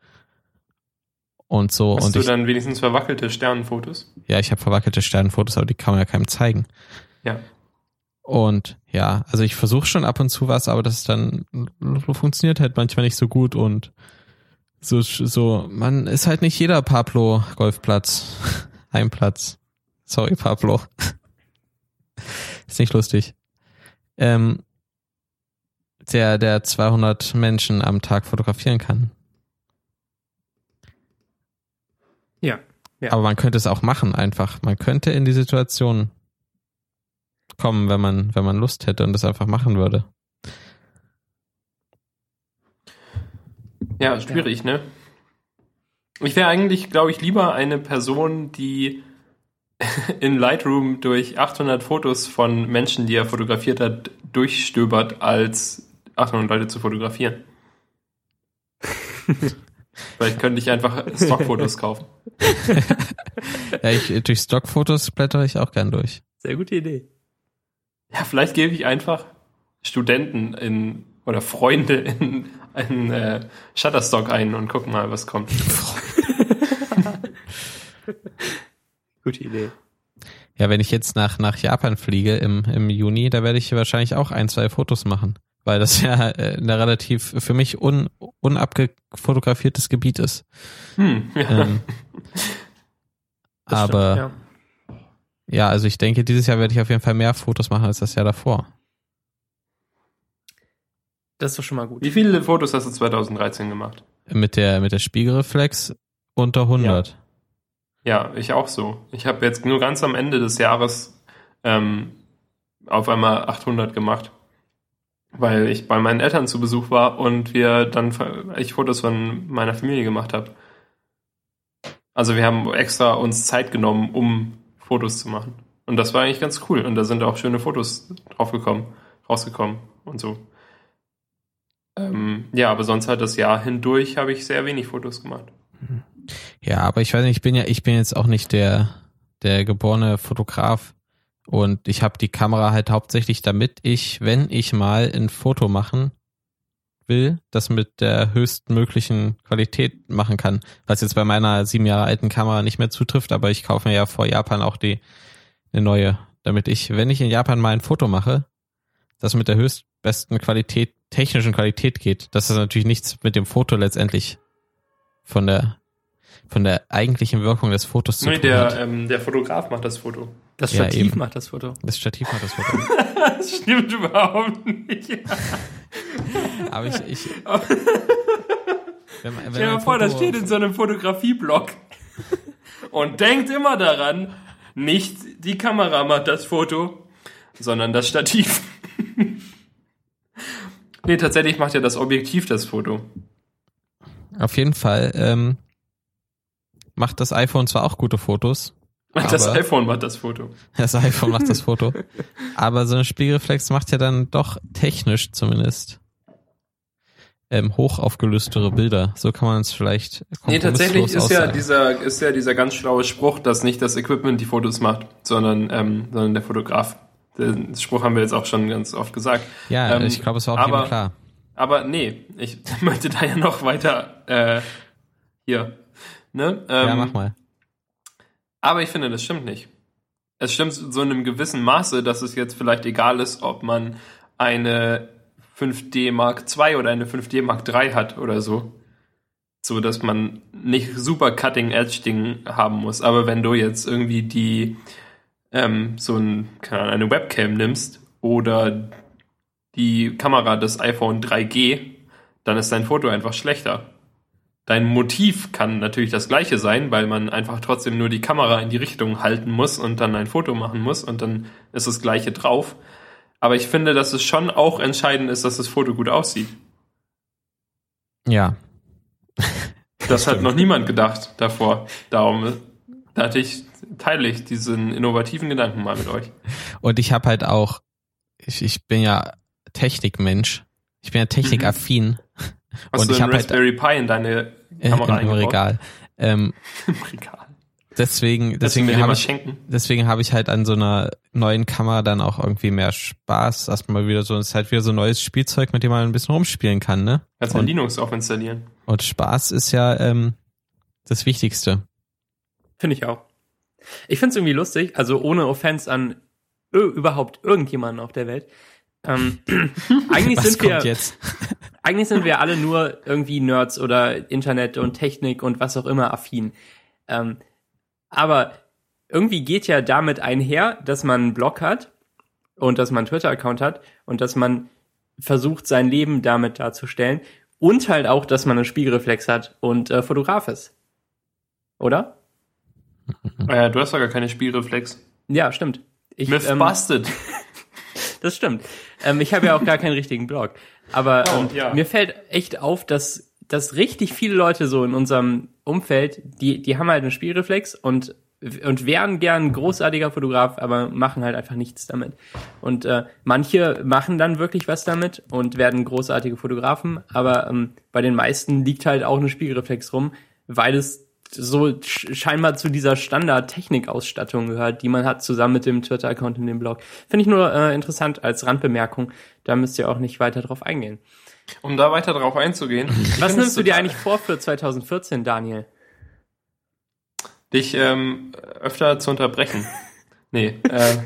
Und so. Hast und du ich, dann wenigstens verwackelte Sternenfotos? ja, ich habe verwackelte Sternenfotos, aber die kann man ja keinem zeigen. Ja. Und ja, also ich versuche schon ab und zu was, aber das ist dann funktioniert halt manchmal nicht so gut und so, so, man ist halt nicht jeder Pablo Golfplatz, Heimplatz. Sorry, Pablo. Ist nicht lustig. Ähm, der, der 200 Menschen am Tag fotografieren kann. Ja. Ja. Aber man könnte es auch machen, einfach. Man könnte in die Situation kommen, wenn man, wenn man Lust hätte und das einfach machen würde. Ja, schwierig, ne? Ich wäre eigentlich, glaube ich, lieber eine Person, die in Lightroom durch 800 Fotos von Menschen, die er fotografiert hat, durchstöbert, als 800 Leute zu fotografieren. Vielleicht könnte ich einfach Stockfotos kaufen. Ja, ich, durch Stockfotos blättere ich auch gern durch. Sehr gute Idee. Ja, vielleicht gebe ich einfach Studenten in oder Freunde in einen äh, Shutterstock ein und guck mal, was kommt. Gute Idee. Ja, wenn ich jetzt nach, nach Japan fliege im, im Juni, da werde ich wahrscheinlich auch ein, zwei Fotos machen. Weil das ja äh, ein relativ für mich un, unabgefotografiertes Gebiet ist. Hm, ja. Ähm, aber stimmt, ja. ja, also ich denke, dieses Jahr werde ich auf jeden Fall mehr Fotos machen als das Jahr davor. Das ist doch schon mal gut. Wie viele Fotos hast du 2013 gemacht? Mit der, mit der Spiegelreflex unter 100. Ja, ich auch so. Ich habe jetzt nur ganz am Ende des Jahres ähm, auf einmal 800 gemacht, weil ich bei meinen Eltern zu Besuch war und wir dann ich Fotos von meiner Familie gemacht habe. Also wir haben extra uns Zeit genommen, um Fotos zu machen. Und das war eigentlich ganz cool. Und da sind auch schöne Fotos draufgekommen, rausgekommen und so. Ähm, ja, aber sonst halt das Jahr hindurch habe ich sehr wenig Fotos gemacht. Ja, aber ich weiß nicht, ich bin ja, ich bin jetzt auch nicht der, der geborene Fotograf und ich habe die Kamera halt hauptsächlich, damit ich, wenn ich mal ein Foto machen will, das mit der höchstmöglichen Qualität machen kann. Was jetzt bei meiner sieben Jahre alten Kamera nicht mehr zutrifft, aber ich kaufe mir ja vor Japan auch die eine neue, damit ich, wenn ich in Japan mal ein Foto mache, das mit der höchstbesten Qualität, technischen Qualität geht. Das ist natürlich nichts mit dem Foto letztendlich von der von der eigentlichen Wirkung des Fotos zu Nee, tun der, hat. ähm, der Fotograf macht das Foto. Das Ja, Stativ eben. macht das Foto. Das Stativ hat das Foto. Das stimmt überhaupt nicht. Aber ich, ich wenn, wenn Stell dir mal vor, das Foto- steht in so einem Fotografieblog. Und denkt immer daran, nicht die Kamera macht das Foto, sondern das Stativ. nee, tatsächlich macht ja das Objektiv das Foto. Auf jeden Fall ähm, macht das iPhone zwar auch gute Fotos, Das iPhone macht das Foto. das iPhone macht das Foto, aber so eine Spiegelreflex macht ja dann doch technisch zumindest ähm, hochaufgelöstere Bilder. So kann man es vielleicht Nee, tatsächlich ist ja, aussagen. dieser, ist ja dieser ganz schlaue Spruch, dass nicht das Equipment die Fotos macht, sondern, ähm, sondern der Fotograf. Den Spruch haben wir jetzt auch schon ganz oft gesagt. Ja, ähm, ich glaube, es war auch aber- klar. Aber nee, ich möchte da ja noch weiter äh, hier. Ne? Ähm, ja, mach mal. Aber ich finde, das stimmt nicht. Es stimmt so in einem gewissen Maße, dass es jetzt vielleicht egal ist, ob man eine 5D Mark II oder eine 5D Mark III hat oder so. So, dass man nicht super Cutting Edge Ding haben muss. Aber wenn du jetzt irgendwie die, ähm, so ein, keine Ahnung, eine Webcam nimmst oder die Kamera des iPhone 3G, dann ist dein Foto einfach schlechter. Dein Motiv kann natürlich das gleiche sein, weil man einfach trotzdem nur die Kamera in die Richtung halten muss und dann ein Foto machen muss und dann ist das gleiche drauf. Aber ich finde, dass es schon auch entscheidend ist, dass das Foto gut aussieht. Ja, Das hat noch niemand gedacht davor. Darum da hatte ich, teile ich diesen innovativen Gedanken mal mit euch. Und ich habe halt auch, ich, ich bin ja Technikmensch. Ich bin ja technikaffin. Hast Und du ich einen hab halt- Raspberry Pi in deine Äh, Kamera im, im? Regal. Ähm, Im Regal. deswegen, Deswegen habe ich, schenken. deswegen habe ich halt an so einer neuen Kamera dann auch irgendwie mehr Spaß. Erstmal wieder so, es ist halt wieder so ein neues Spielzeug, mit dem man ein bisschen rumspielen kann, ne? Kannst Und, Linux auch installieren. und Spaß ist ja ähm, das Wichtigste. Finde ich auch. Ich finde es irgendwie lustig, also ohne Offense an überhaupt irgendjemanden auf der Welt. Ähm, eigentlich Was sind wir, jetzt? eigentlich sind wir alle nur irgendwie Nerds oder Internet und Technik und was auch immer affin. Ähm, aber irgendwie geht ja damit einher, dass man einen Blog hat und dass man einen Twitter-Account hat und dass man versucht, sein Leben damit darzustellen und halt auch, dass man einen Spiegelreflex hat und äh, Fotograf ist. Oder? Äh, du hast doch gar keine Spielreflex. Ja, stimmt. Ich, Myth ähm, busted. Das stimmt. Ähm, ich habe ja auch gar keinen richtigen Blog. Aber Oh, ähm, ja. mir fällt echt auf, dass, dass richtig viele Leute so in unserem Umfeld, die, die haben halt einen Spielreflex und, und wären gern großartiger Fotograf, aber machen halt einfach nichts damit. Und äh, manche machen dann wirklich was damit und werden großartige Fotografen, aber ähm, bei den meisten liegt halt auch eine Spiegelreflex rum, weil es so sch- scheinbar zu dieser Standard-Technik-Ausstattung gehört, die man hat, zusammen mit dem Twitter-Account in dem Blog. Finde ich nur äh, interessant als Randbemerkung. Da müsst ihr auch nicht weiter drauf eingehen. Um da weiter drauf einzugehen. Was nimmst du dir eigentlich vor für 2014, Daniel? Dich ähm, öfter zu unterbrechen. Nee, äh,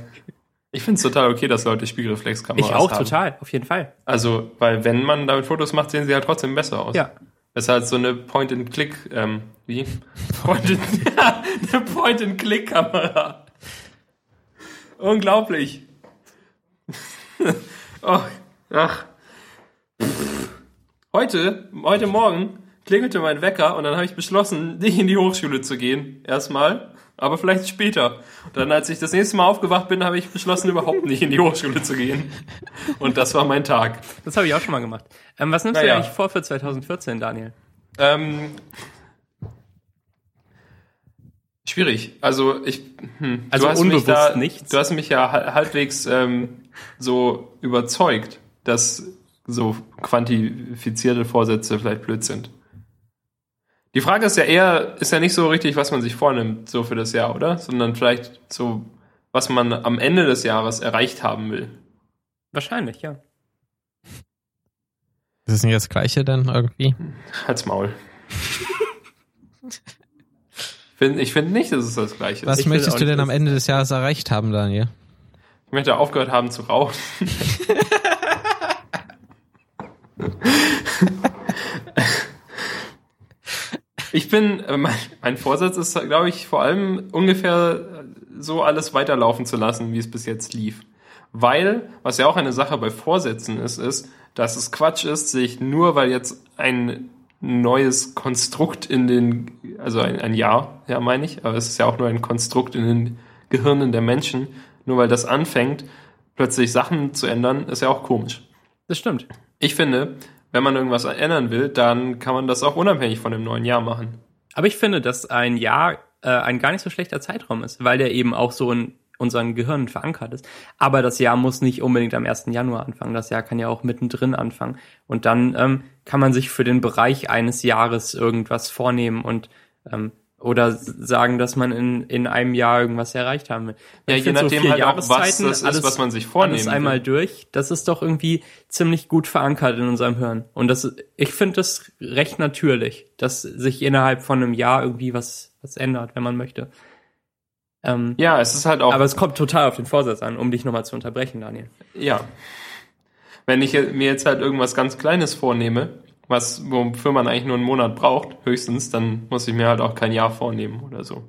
ich finde es total okay, dass Leute Spiegelreflexkameras Ich auch haben. total, auf jeden Fall. Also, weil wenn man damit Fotos macht, sehen sie ja trotzdem besser aus. Ja. Ist halt so eine Point-and-Click, ähm, wie? Point-and, ja, eine Point-and-Click-Kamera. Unglaublich. oh, ach. Heute, heute Morgen klingelte mein Wecker und dann habe ich beschlossen, nicht in die Hochschule zu gehen. Erstmal. Aber vielleicht später. Und dann, als ich das nächste Mal aufgewacht bin, habe ich beschlossen, überhaupt nicht in die Hochschule zu gehen. Und das war mein Tag. Das habe ich auch schon mal gemacht. Ähm, was nimmst du Naja. dir eigentlich vor für 2014, Daniel? Ähm, schwierig. Also ich, hm, Also du hast mich unbewusst da, nichts? Du hast mich ja hal- halbwegs ähm, so überzeugt, dass so quantifizierte Vorsätze vielleicht blöd sind. Die Frage ist ja eher, ist ja nicht so richtig, was man sich vornimmt, so für das Jahr, oder? Sondern vielleicht so, was man am Ende des Jahres erreicht haben will. Wahrscheinlich, ja. Ist das nicht das Gleiche dann irgendwie? Halt's Maul. Ich finde nicht, dass es das Gleiche ist. Was Ich möchtest du denn am Ende des Jahres erreicht haben, Daniel? Ich möchte aufgehört haben zu rauchen. ich bin, äh, mein, mein Vorsatz ist, glaube ich, vor allem ungefähr so alles weiterlaufen zu lassen, wie es bis jetzt lief. Weil, was ja auch eine Sache bei Vorsätzen ist, ist, dass es Quatsch ist, sich nur weil jetzt ein neues Konstrukt in den, also ein, ein Jahr, ja meine ich, aber es ist ja auch nur ein Konstrukt in den Gehirnen der Menschen, nur weil das anfängt, plötzlich Sachen zu ändern, ist ja auch komisch. Das stimmt. Ich finde, wenn man irgendwas ändern will, dann kann man das auch unabhängig von dem neuen Jahr machen. Aber ich finde, dass ein Jahr äh, ein gar nicht so schlechter Zeitraum ist, weil der eben auch so in unseren Gehirnen verankert ist. Aber das Jahr muss nicht unbedingt am 1. Januar anfangen. Das Jahr kann ja auch mittendrin anfangen. Und dann ähm, kann man sich für den Bereich eines Jahres irgendwas vornehmen und ähm, oder sagen, dass man in, in einem Jahr irgendwas erreicht haben will. Ja, Ich je nachdem vier halt auch, was das ist, was man sich vornehmen Alles einmal will. durch, das ist doch irgendwie ziemlich gut verankert in unserem Hirn. Und das, ich finde das recht natürlich, dass sich innerhalb von einem Jahr irgendwie was, was ändert, wenn man möchte. Ähm, Ja, es ist halt auch aber es kommt total auf den Vorsatz an, um dich nochmal zu unterbrechen, Daniel. Ja. Wenn ich mir jetzt halt irgendwas ganz Kleines vornehme, was, wofür man eigentlich nur einen Monat braucht, höchstens, dann muss ich mir halt auch kein Jahr vornehmen oder so.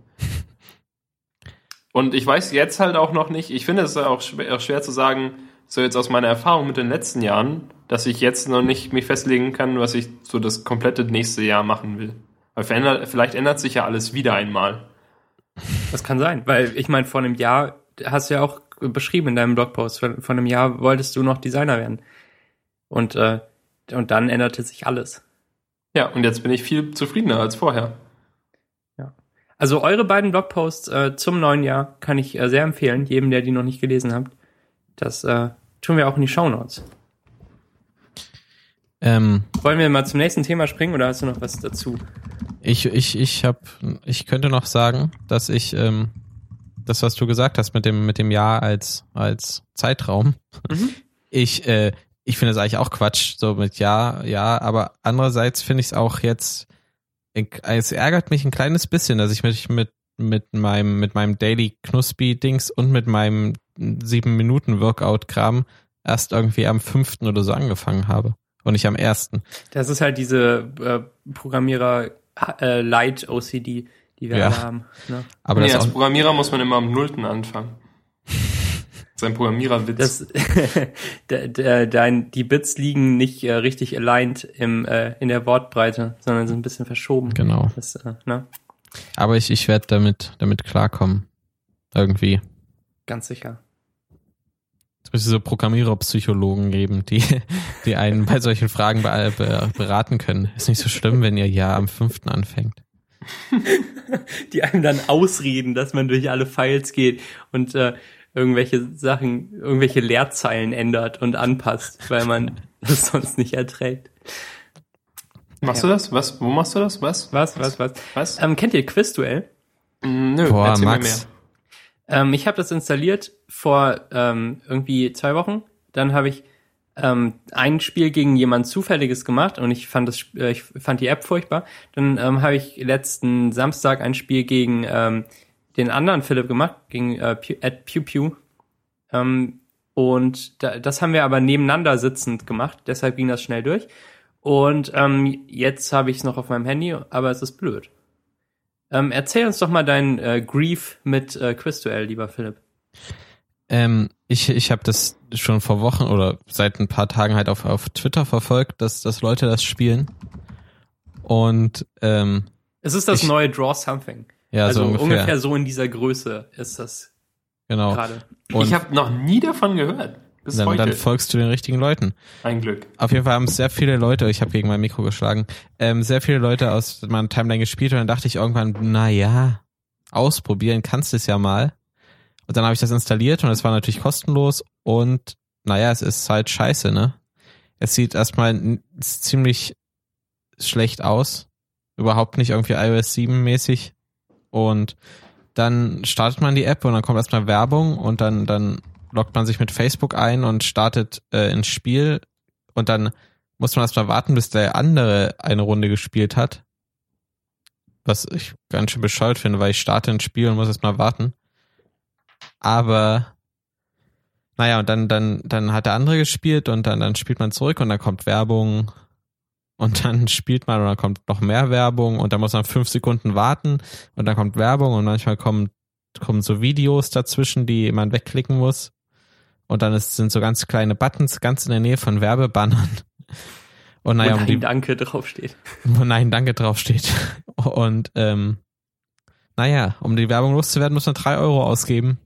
Und ich weiß jetzt halt auch noch nicht, ich finde es auch schwer, zu sagen, so jetzt aus meiner Erfahrung mit den letzten Jahren, dass ich jetzt noch nicht mich festlegen kann, was ich so das komplette nächste Jahr machen will. Weil vielleicht ändert sich ja alles wieder einmal. Das kann sein, weil ich meine, vor einem Jahr hast du ja auch beschrieben in deinem Blogpost, vor einem Jahr wolltest du noch Designer werden. Und, äh, und dann änderte sich alles. Ja, und jetzt bin ich viel zufriedener als vorher. Also eure beiden Blogposts äh, zum neuen Jahr kann ich äh, sehr empfehlen, jedem, der die noch nicht gelesen hat. Das äh, tun wir auch in die Shownotes. Ähm, Wollen wir mal zum nächsten Thema springen oder hast du noch was dazu? ich, ich, ich hab, ich könnte noch sagen, dass ich, ähm, das, was du gesagt hast mit dem, mit dem Jahr als, als Zeitraum, Mhm. ich, äh, ich finde es eigentlich auch Quatsch, so mit ja, ja, aber andererseits finde ich es auch jetzt, es ärgert mich ein kleines bisschen, dass ich mich mit, mit meinem, mit meinem Daily Knuspy-Dings und mit meinem 7-Minuten-Workout-Kram erst irgendwie am fünften oder so angefangen habe. Und nicht am ersten. Das ist halt diese äh, Programmierer äh, Light OCD, die wir Ja. alle haben. Ne? Aber nee, als Programmierer muss man immer am Nullten anfangen. Sein Programmiererwitz. Das, de, de, dein, die Bits liegen nicht äh, richtig aligned im, äh, in der Wortbreite, sondern sind ein bisschen verschoben. genau. Das, äh, ne? Aber ich, ich werde damit, damit klarkommen. Irgendwie. Ganz sicher. Es müsste so Programmiererpsychologen geben, die, die einen bei solchen Fragen be be beraten können. Ist nicht so schlimm, wenn ihr ja am fünften anfängt. Die einem dann ausreden, dass man durch alle Files geht und äh, irgendwelche Sachen, irgendwelche Leerzeilen ändert und anpasst, weil man das sonst nicht erträgt. machst ja. du das? Was? Wo machst du das? Was? Was, was, was? Was? Ähm, kennt ihr Quizduell? Mm, Nö, Boah, erzähl Max. mir mehr. Ähm, ich habe das installiert vor ähm, irgendwie zwei Wochen. Dann habe ich ähm, ein Spiel gegen jemand Zufälliges gemacht und ich fand das, äh, ich fand die App furchtbar. Dann ähm, habe ich letzten Samstag ein Spiel gegen ähm, den anderen Philipp gemacht, gegen äh, at Pew Pew. Ähm, und da, das haben wir aber nebeneinander sitzend gemacht, deshalb ging das schnell durch. Und ähm, jetzt habe ich es noch auf meinem Handy, aber es ist blöd. Ähm, erzähl uns doch mal deinen äh, Grief mit äh, Quizduell, lieber Philipp. Ähm, ich ich habe das schon vor Wochen oder seit ein paar Tagen halt auf, auf Twitter verfolgt, dass, dass Leute das spielen. Und ähm, es ist das ich, neue Draw Something. Ja, also so ungefähr. ungefähr so in dieser Größe ist das genau. gerade. ich habe noch nie davon gehört. Bis dann, heute. dann folgst du den richtigen Leuten. Ein Glück. Auf jeden Fall haben sehr viele Leute, ich habe gegen mein Mikro geschlagen, ähm, sehr viele Leute aus meiner Timeline gespielt und dann dachte ich irgendwann, na ja, ausprobieren kannst du es ja mal. Und dann habe ich das installiert und es war natürlich kostenlos und naja, es ist halt scheiße, ne? Es sieht erstmal ziemlich schlecht aus. Überhaupt nicht irgendwie iOS 7 mäßig. Und dann startet man die App und dann kommt erstmal Werbung und dann, dann loggt man sich mit Facebook ein und startet äh, ins Spiel und dann muss man erstmal warten, bis der andere eine Runde gespielt hat. Was ich ganz schön bescheuert finde, weil ich starte ins Spiel und muss erstmal warten. Aber naja, und dann, dann, dann hat der andere gespielt und dann, dann spielt man zurück und dann kommt Werbung und dann spielt man und dann kommt noch mehr Werbung und dann muss man fünf Sekunden warten und dann kommt Werbung und manchmal kommen, kommen so Videos dazwischen, die man wegklicken muss. Und dann ist, sind so ganz kleine Buttons ganz in der Nähe von Werbebannern. Und naja, wo Nein, um die, Danke draufsteht. wo Nein, Danke draufsteht. Und ähm, naja, um die Werbung loszuwerden, muss man drei Euro ausgeben.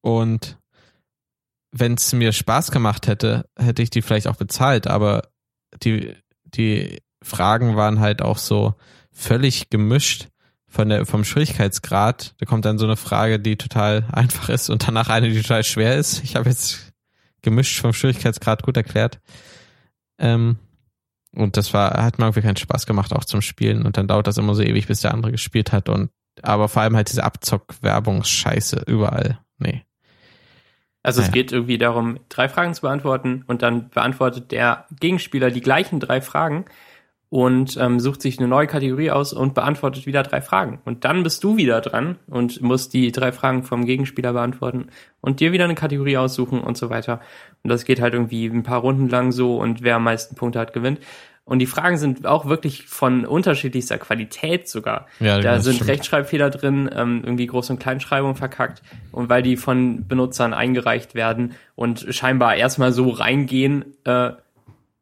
Und wenn es mir Spaß gemacht hätte, hätte ich die vielleicht auch bezahlt, aber die, die Fragen waren halt auch so völlig gemischt von der, vom Schwierigkeitsgrad. Da kommt dann so eine Frage, die total einfach ist und danach eine, die total schwer ist. Ich habe jetzt gemischt vom Schwierigkeitsgrad gut erklärt. Ähm, und das war, hat mir irgendwie keinen Spaß gemacht, auch zum Spielen. Und dann dauert das immer so ewig, bis der andere gespielt hat. Und aber vor allem halt diese Abzock-Werbungsscheiße überall. Nee. Also es geht irgendwie darum, drei Fragen zu beantworten und dann beantwortet der Gegenspieler die gleichen drei Fragen und ähm, sucht sich eine neue Kategorie aus und beantwortet wieder drei Fragen. Und dann bist du wieder dran und musst die drei Fragen vom Gegenspieler beantworten und dir wieder eine Kategorie aussuchen und so weiter. Und das geht halt irgendwie ein paar Runden lang so und wer am meisten Punkte hat, gewinnt. Und die Fragen sind auch wirklich von unterschiedlichster Qualität sogar. Ja, da sind stimmt. Rechtschreibfehler drin, ähm, irgendwie Groß- und Kleinschreibung verkackt und weil die von Benutzern eingereicht werden und scheinbar erstmal so reingehen, äh,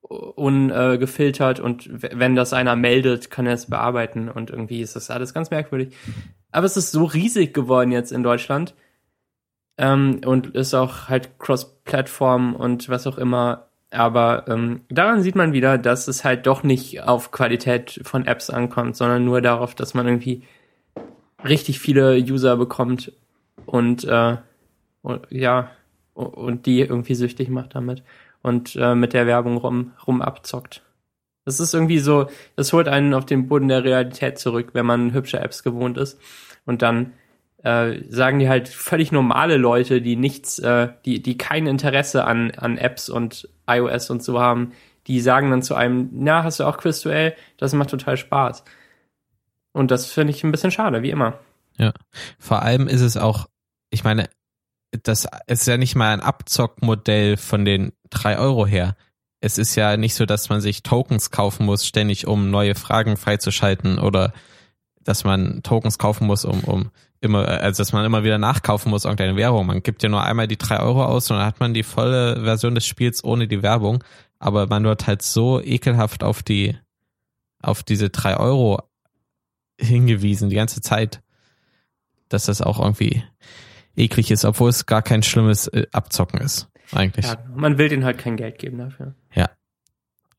ungefiltert und w- wenn das einer meldet, kann er es bearbeiten und irgendwie ist das alles ganz merkwürdig. Aber es ist so riesig geworden jetzt in Deutschland ähm, und ist auch halt Cross-Plattform und was auch immer. Aber ähm, daran sieht man wieder, dass es halt doch nicht auf Qualität von Apps ankommt, sondern nur darauf, dass man irgendwie richtig viele User bekommt und, äh, und ja und die irgendwie süchtig macht damit und äh, mit der Werbung rum, rum abzockt. Das ist irgendwie so, das holt einen auf den Boden der Realität zurück, wenn man hübsche Apps gewohnt ist. Und dann äh, sagen die halt völlig normale Leute, die nichts, äh, die, die kein Interesse an, an Apps und iOS und so haben, die sagen dann zu einem, na, hast du auch Quizduell? Das macht total Spaß. Und das finde ich ein bisschen schade, wie immer. Ja. Vor allem ist es auch, ich meine, das ist ja nicht mal ein Abzockmodell von den drei Euro her. Es ist ja nicht so, dass man sich Tokens kaufen muss, ständig, um neue Fragen freizuschalten oder dass man Tokens kaufen muss, um, um immer, also dass man immer wieder nachkaufen muss, irgendeine Währung. Man gibt ja nur einmal die drei Euro aus und dann hat man die volle Version des Spiels ohne die Werbung. Aber man wird halt so ekelhaft auf die, auf diese drei Euro hingewiesen die ganze Zeit, dass das auch irgendwie eklig ist, obwohl es gar kein schlimmes äh, Abzocken ist, eigentlich. Ja, man will denen halt kein Geld geben dafür.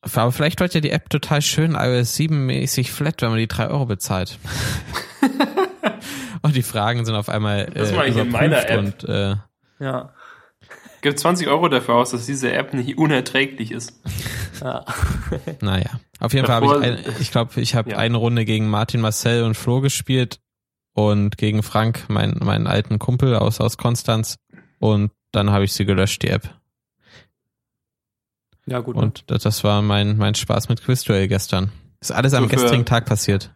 Aber vielleicht wird ja die App total schön iOS 7-mäßig flat, wenn man die drei Euro bezahlt. und die Fragen sind auf einmal Das äh, mache ich in meiner App. und äh, Ja. Gib 20 Euro dafür aus, dass diese App nicht unerträglich ist. ja. naja. Auf jeden Fall habe ich, ein, ich glaube, ich habe Ja. eine Runde gegen Martin, Marcel und Flo gespielt und gegen Frank, mein, meinen alten Kumpel aus, aus Konstanz. Und dann habe ich sie gelöscht, die App. Ja, gut. Und das, das war mein, mein Spaß mit Quizduell gestern. Ist alles am So gestrigen Tag passiert.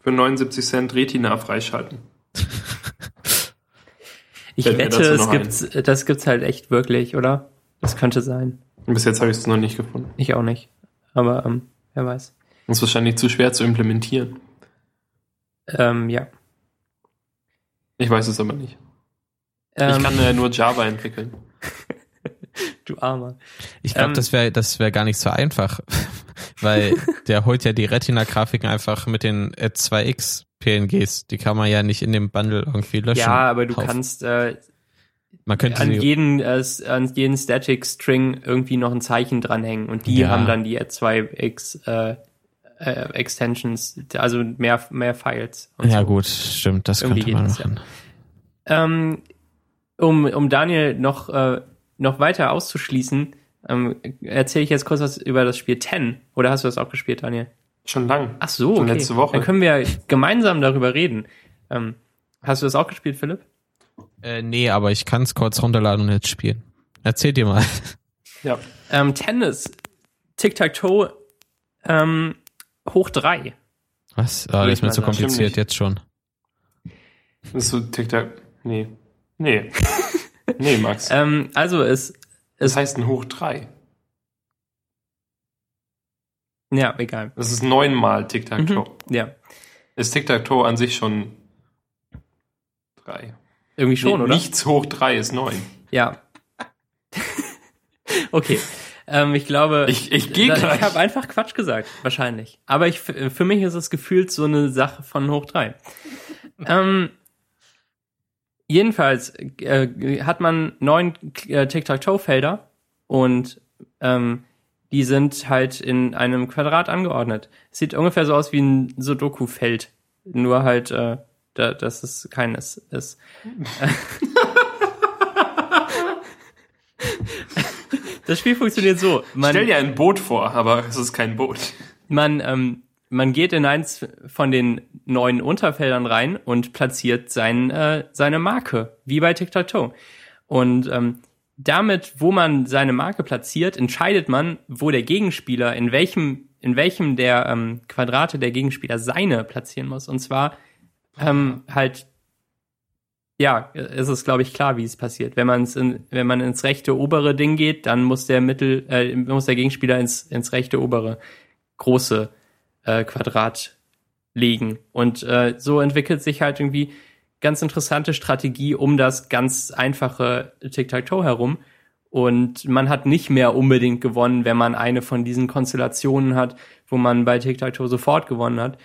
Für 79 Cent Retina freischalten. Ich Fällt wette, es gibt's, das gibt's halt echt wirklich, oder? Das könnte sein. Bis jetzt habe ich es noch nicht gefunden. Ich auch nicht. Aber ähm, wer weiß. Das ist wahrscheinlich zu schwer zu implementieren. Ähm, ja. Ich weiß es aber nicht. Ähm, ich kann ja nur Java entwickeln. Du Armer. Ich glaube, Ähm, das wäre das wäre gar nicht so einfach, weil der holt ja die Retina-Grafiken einfach mit den äh, 2x PNGs. Die kann man ja nicht in dem Bundle irgendwie löschen. Ja, aber du Drauf. kannst äh, Man könnte an jeden äh, an jeden Static String irgendwie noch ein Zeichen dranhängen und die Ja. haben dann die 2x äh, äh, Extensions, also mehr mehr Files. ja so. gut, stimmt, das Irgendwie könnte man geht das, ja. machen. Ähm, um, um Daniel noch, äh, noch weiter auszuschließen, ähm, erzähle ich jetzt kurz was über das Spiel Ten. Oder hast du das auch gespielt, Daniel? Schon lang. Ach so, Schon okay. letzte Woche. Dann können wir gemeinsam darüber reden. Ähm, hast du das auch gespielt, Philipp? Äh, nee, aber ich kann es kurz runterladen und jetzt spielen. Erzähl dir mal. Ja. Ähm, Tennis, Tic-Tac-Toe, ähm, hoch drei. Was? Ah, das ist mir zu kompliziert jetzt schon. Das ist so TikTok. Nee. Nee. Nee, Max. Ähm, also es, Das heißt ein Hoch 3. ja, egal. Das ist neunmal Tic-Tac-Toe. Mhm, ja, Ist Tic-Tac-Toe an sich schon 3. irgendwie schon, nee, oder? Nichts hoch 3 ist 9. Ja. okay. Ähm, ich glaube, Ich, ich gehe Da- gleich. Ich habe einfach Quatsch gesagt, wahrscheinlich. Aber ich, für mich ist es gefühlt so eine Sache von hoch drei. ähm, jedenfalls äh, hat man neun äh, Tic-Tac-Toe-Felder und ähm, die sind halt in einem Quadrat angeordnet. Sieht ungefähr so aus wie ein Sudoku-Feld, nur halt, äh, da, dass es keines ist. Das Spiel funktioniert so. Man, Stell dir ein Boot vor, aber es ist kein Boot. man, ähm, man geht in eins von den neuen Unterfeldern rein und platziert sein, äh, seine Marke, wie bei Tic-Tac-Toe. Und ähm, damit, wo man seine Marke platziert, entscheidet man, wo der Gegenspieler, in welchem, in welchem der ähm, Quadrate der Gegenspieler seine platzieren muss. Und zwar ähm, halt, ja, es ist, glaube ich, klar, wie es passiert. Wenn, man's in, wenn man ins rechte obere Ding geht, dann muss der Mittel, äh, muss der Gegenspieler ins, ins rechte obere große äh, Quadrat legen. Und äh, so entwickelt sich halt irgendwie ganz interessante Strategie um das ganz einfache Tic-Tac-Toe herum. Und man hat nicht mehr unbedingt gewonnen, wenn man eine von diesen Konstellationen hat, wo man bei Tic-Tac-Toe sofort gewonnen hat.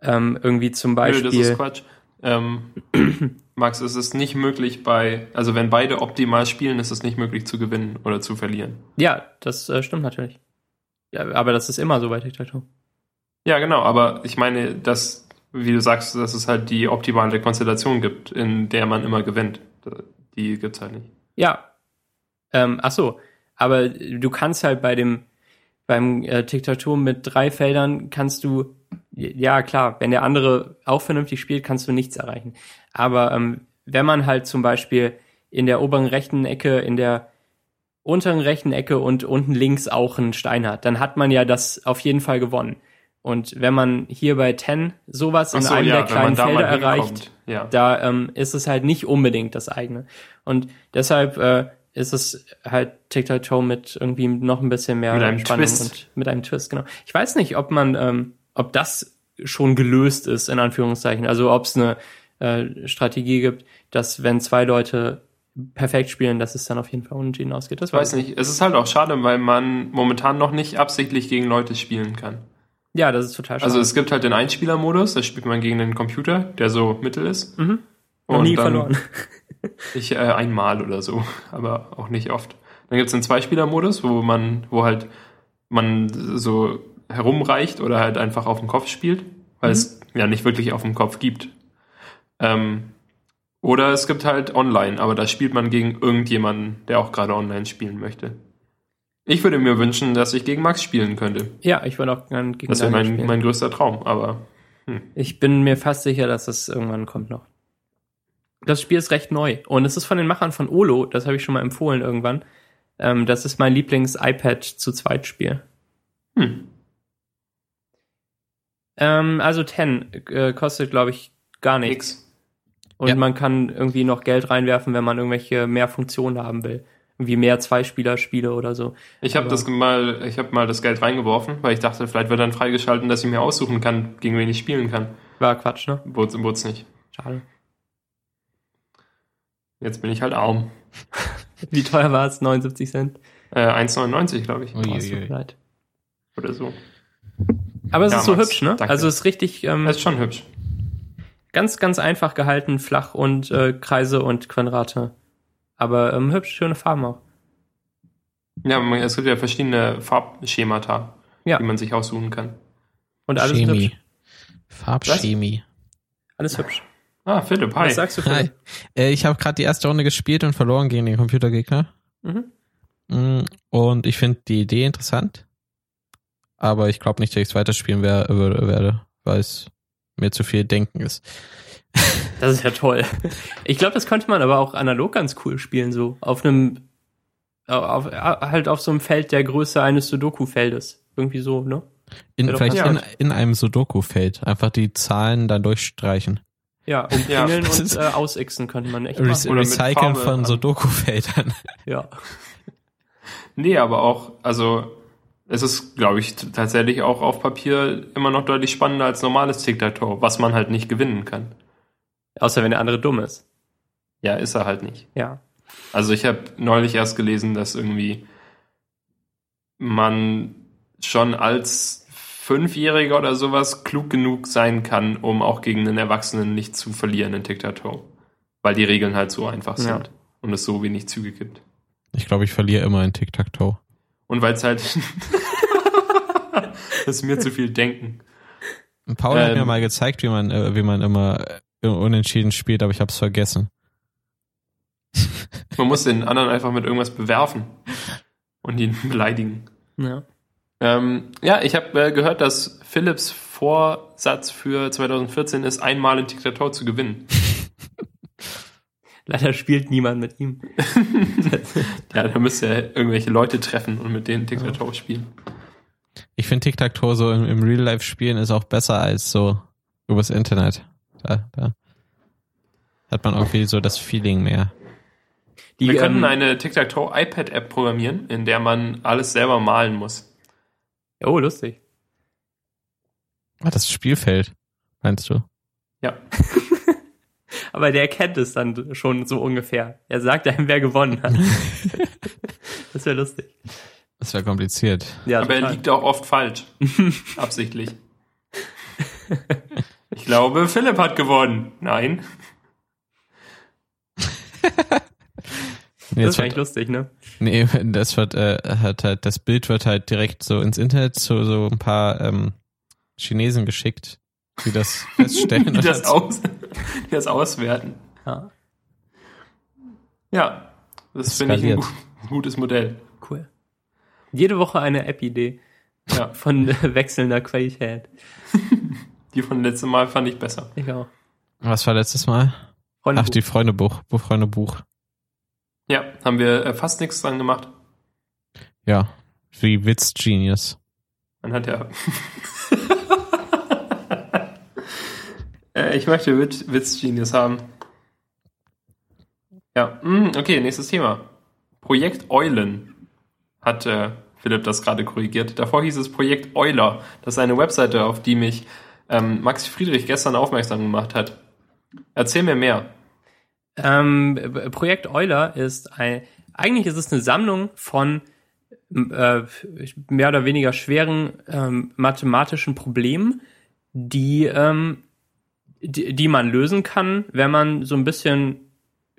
Ähm, irgendwie zum Nö, Beispiel. das ist Quatsch. Ähm, Max, es ist nicht möglich bei, also wenn beide optimal spielen, ist es nicht möglich zu gewinnen oder zu verlieren. Ja, das äh, stimmt natürlich. Ja, aber das ist immer so bei Tic-Tac-Toe. Ja, genau, aber ich meine, dass, wie du sagst, dass es halt die optimale Konstellation gibt, in der man immer gewinnt. Die gibt's halt nicht. Ja. Ähm, ach so. Aber du kannst halt bei dem, beim äh, Tic-Tac-Toe mit drei Feldern kannst du, ja klar, wenn der andere auch vernünftig spielt, kannst du nichts erreichen. Aber ähm, wenn man halt zum Beispiel in der oberen rechten Ecke, in der unteren rechten Ecke und unten links auch einen Stein hat, dann hat man ja das auf jeden Fall gewonnen. Und wenn man hier bei 10 sowas in so, einem ja, der kleinen Felder erreicht, Ja. da ähm, ist es halt nicht unbedingt das eigene. Und deshalb äh, ist es halt Tic-Tac-Toe mit irgendwie noch ein bisschen mehr Mit einem Spannung Twist. und mit einem Twist, genau. Ich weiß nicht, ob man, ähm, ob das schon gelöst ist, in Anführungszeichen. Also ob es eine äh, Strategie gibt, dass wenn zwei Leute perfekt spielen, dass es dann auf jeden Fall unentschieden ausgeht. Das Ich weiß nicht. Es ist halt auch schade, weil man momentan noch nicht absichtlich gegen Leute spielen kann. Ja, das ist total schade. Also es gibt halt den Einspielermodus, da spielt man gegen den Computer, der so mittel ist. mhm. Noch Und nie verloren. Ich äh, einmal oder so, aber auch nicht oft. Dann gibt's den Zweispieler-Modus, wo man, wo halt man so herumreicht oder halt einfach auf dem Kopf spielt, weil Mhm. es ja nicht wirklich auf dem Kopf gibt. Ähm, oder es gibt halt online, aber da spielt man gegen irgendjemanden, der auch gerade online spielen möchte. Ich würde mir wünschen, dass ich gegen Max spielen könnte. Ja, ich würde auch gerne gegen Das wäre mein, spielen. mein größter Traum, aber Ich bin mir fast sicher, dass das irgendwann kommt noch. Das Spiel ist recht neu und es ist von den Machern von Olo, das habe ich schon mal empfohlen irgendwann. Ähm, das ist mein Lieblings-iPad zu zweit Spiel. hm, Ähm, also 10 äh, kostet, glaube ich, gar nichts. nix. Und Ja. man kann irgendwie noch Geld reinwerfen, wenn man irgendwelche mehr Funktionen haben will. Irgendwie mehr Zweispieler-Spiele oder so. Ich habe das mal, ich habe mal das Geld reingeworfen, weil ich dachte, vielleicht wird dann freigeschalten, dass ich mir aussuchen kann, gegen wen ich spielen kann. War Quatsch, ne? Wurde es nicht. Schade. Jetzt bin ich halt arm. Wie teuer war es? 79 Cent? Äh, 1,99 glaube ich. Ui. Oh, es. Oder so. Aber es Ja, ist so Max, hübsch, ne? danke. Also es ist richtig ähm, Das ist schon hübsch. ganz, ganz einfach gehalten, flach und äh, Kreise und Quadrate. Aber ähm, hübsch, schöne Farben auch. Ja, man, es gibt ja verschiedene Farbschemata, Ja. die man sich aussuchen kann. Und alles Chemie. hübsch. Farbchemie. Alles hübsch. Ah, Philipp, hi. Was sagst du, Hi. Philipp? Äh, ich habe gerade die erste Runde gespielt und verloren gegen den Computergegner. Mhm. Mm, Und ich finde die Idee interessant. Aber ich glaube nicht, dass ich es weiterspielen werde, weil es mir zu viel Denken ist. Das ist ja toll. Ich glaube, das könnte man aber auch analog ganz cool spielen, so auf einem, auf, halt auf so einem Feld der Größe eines Sudoku-Feldes. Irgendwie so, ne? In, Ja, vielleicht ja. in, in einem Sudoku-Feld. Einfach die Zahlen dann durchstreichen. Ja, umkringeln das und ist- äh, ausixen könnte man echt machen. Oder Recyceln von Sudoku-Feldern. Ja. Nee, aber auch, also es ist, glaube ich, tatsächlich auch auf Papier immer noch deutlich spannender als normales Tic-Tac-Toe, was man halt nicht gewinnen kann. Außer wenn der andere dumm ist. Ja, ist er halt nicht. Ja. Also ich habe neulich erst gelesen, dass irgendwie man schon als Fünfjähriger oder sowas klug genug sein kann, um auch gegen einen Erwachsenen nicht zu verlieren in Tic-Tac-Toe. Weil die Regeln halt so einfach Ja. sind und es so wenig Züge gibt. Ich glaube, ich verliere immer in Tic-Tac-Toe. Und weil es halt das ist mir zu viel denken. Paul hat Ähm. mir mal gezeigt, wie man, äh, wie man immer unentschieden spielt, aber ich habe es vergessen. Man muss den anderen einfach mit irgendwas bewerfen und ihn beleidigen. ja. Ähm, ja, ich habe äh, gehört, dass Philips Vorsatz für 2014 ist, einmal in Tic-Tac-Toe zu gewinnen. Leider spielt niemand mit ihm. Ja, da müsst ihr irgendwelche Leute treffen und mit denen Tic-Tac-Toe spielen. Ich finde Tic-Tac-Toe so im, im Real-Life-Spielen ist auch besser als so übers Internet. Da, da hat man irgendwie so das Feeling mehr. Die, Wir könnten ähm, eine Tic-Tac-Toe iPad-App programmieren, in der man alles selber malen muss. oh, lustig. Ah, das Spielfeld, meinst du? Ja. Aber der kennt es dann schon so ungefähr. Er sagt einem, wer gewonnen hat. das wäre lustig. Das wäre kompliziert. Ja, Aber er total. liegt auch oft falsch. Absichtlich. Ich glaube, Philipp hat gewonnen. Nein. Nee, das jetzt ist eigentlich lustig, ne? nee, das wird, äh, hat halt, das Bild wird halt direkt so ins Internet zu so ein paar ähm, Chinesen geschickt, die das feststellen. Die und das, dann- aus, die das auswerten. Ja, Ja, das finde ich ein gutes Modell. cool. Jede Woche eine App-Idee Ja, von wechselnder Qualität. die von letztem Mal fand ich besser. Ich auch. Was war letztes Mal? Freunde, Ach, die Freundebuch, Buch, Freundebuch. Ja, haben wir äh, fast nichts dran gemacht. Ja, wie Witz Genius. Man hat ja. äh, ich möchte Witz, Witz Genius haben. Ja, mm, okay, nächstes Thema. Projekt Eulen hat äh, Philipp das gerade korrigiert. Davor hieß es Projekt Euler. Das ist eine Webseite, auf die mich ähm, Max Friedrich gestern aufmerksam gemacht hat. Erzähl mir mehr. Ähm, Projekt Euler ist ein, eigentlich ist es eine Sammlung von äh, mehr oder weniger schweren ähm, mathematischen Problemen, die, ähm, die, die man lösen kann, wenn man so ein bisschen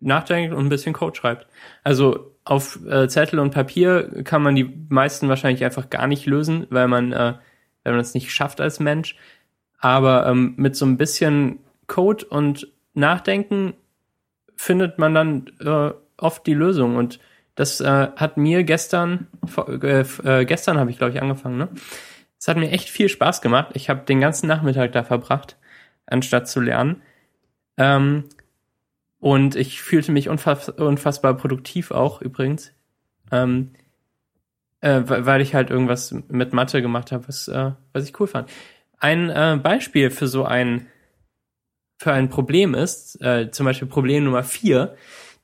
nachdenkt und ein bisschen Code schreibt. Also auf äh, Zettel und Papier kann man die meisten wahrscheinlich einfach gar nicht lösen, weil man, äh, weil man es nicht schafft als Mensch. Aber ähm, mit so ein bisschen Code und Nachdenken findet man dann äh, oft die Lösung. Und das äh, hat mir gestern, äh, äh, gestern habe ich glaube ich angefangen, ne? Es hat mir echt viel Spaß gemacht. Ich habe den ganzen Nachmittag da verbracht, anstatt zu lernen. Ähm, und ich fühlte mich unfass unfassbar produktiv auch übrigens. Ähm, äh, weil weil ich halt irgendwas mit Mathe gemacht habe, was, äh, was ich cool fand. Ein äh, Beispiel für so ein für ein Problem ist, äh, zum Beispiel Problem Nummer vier,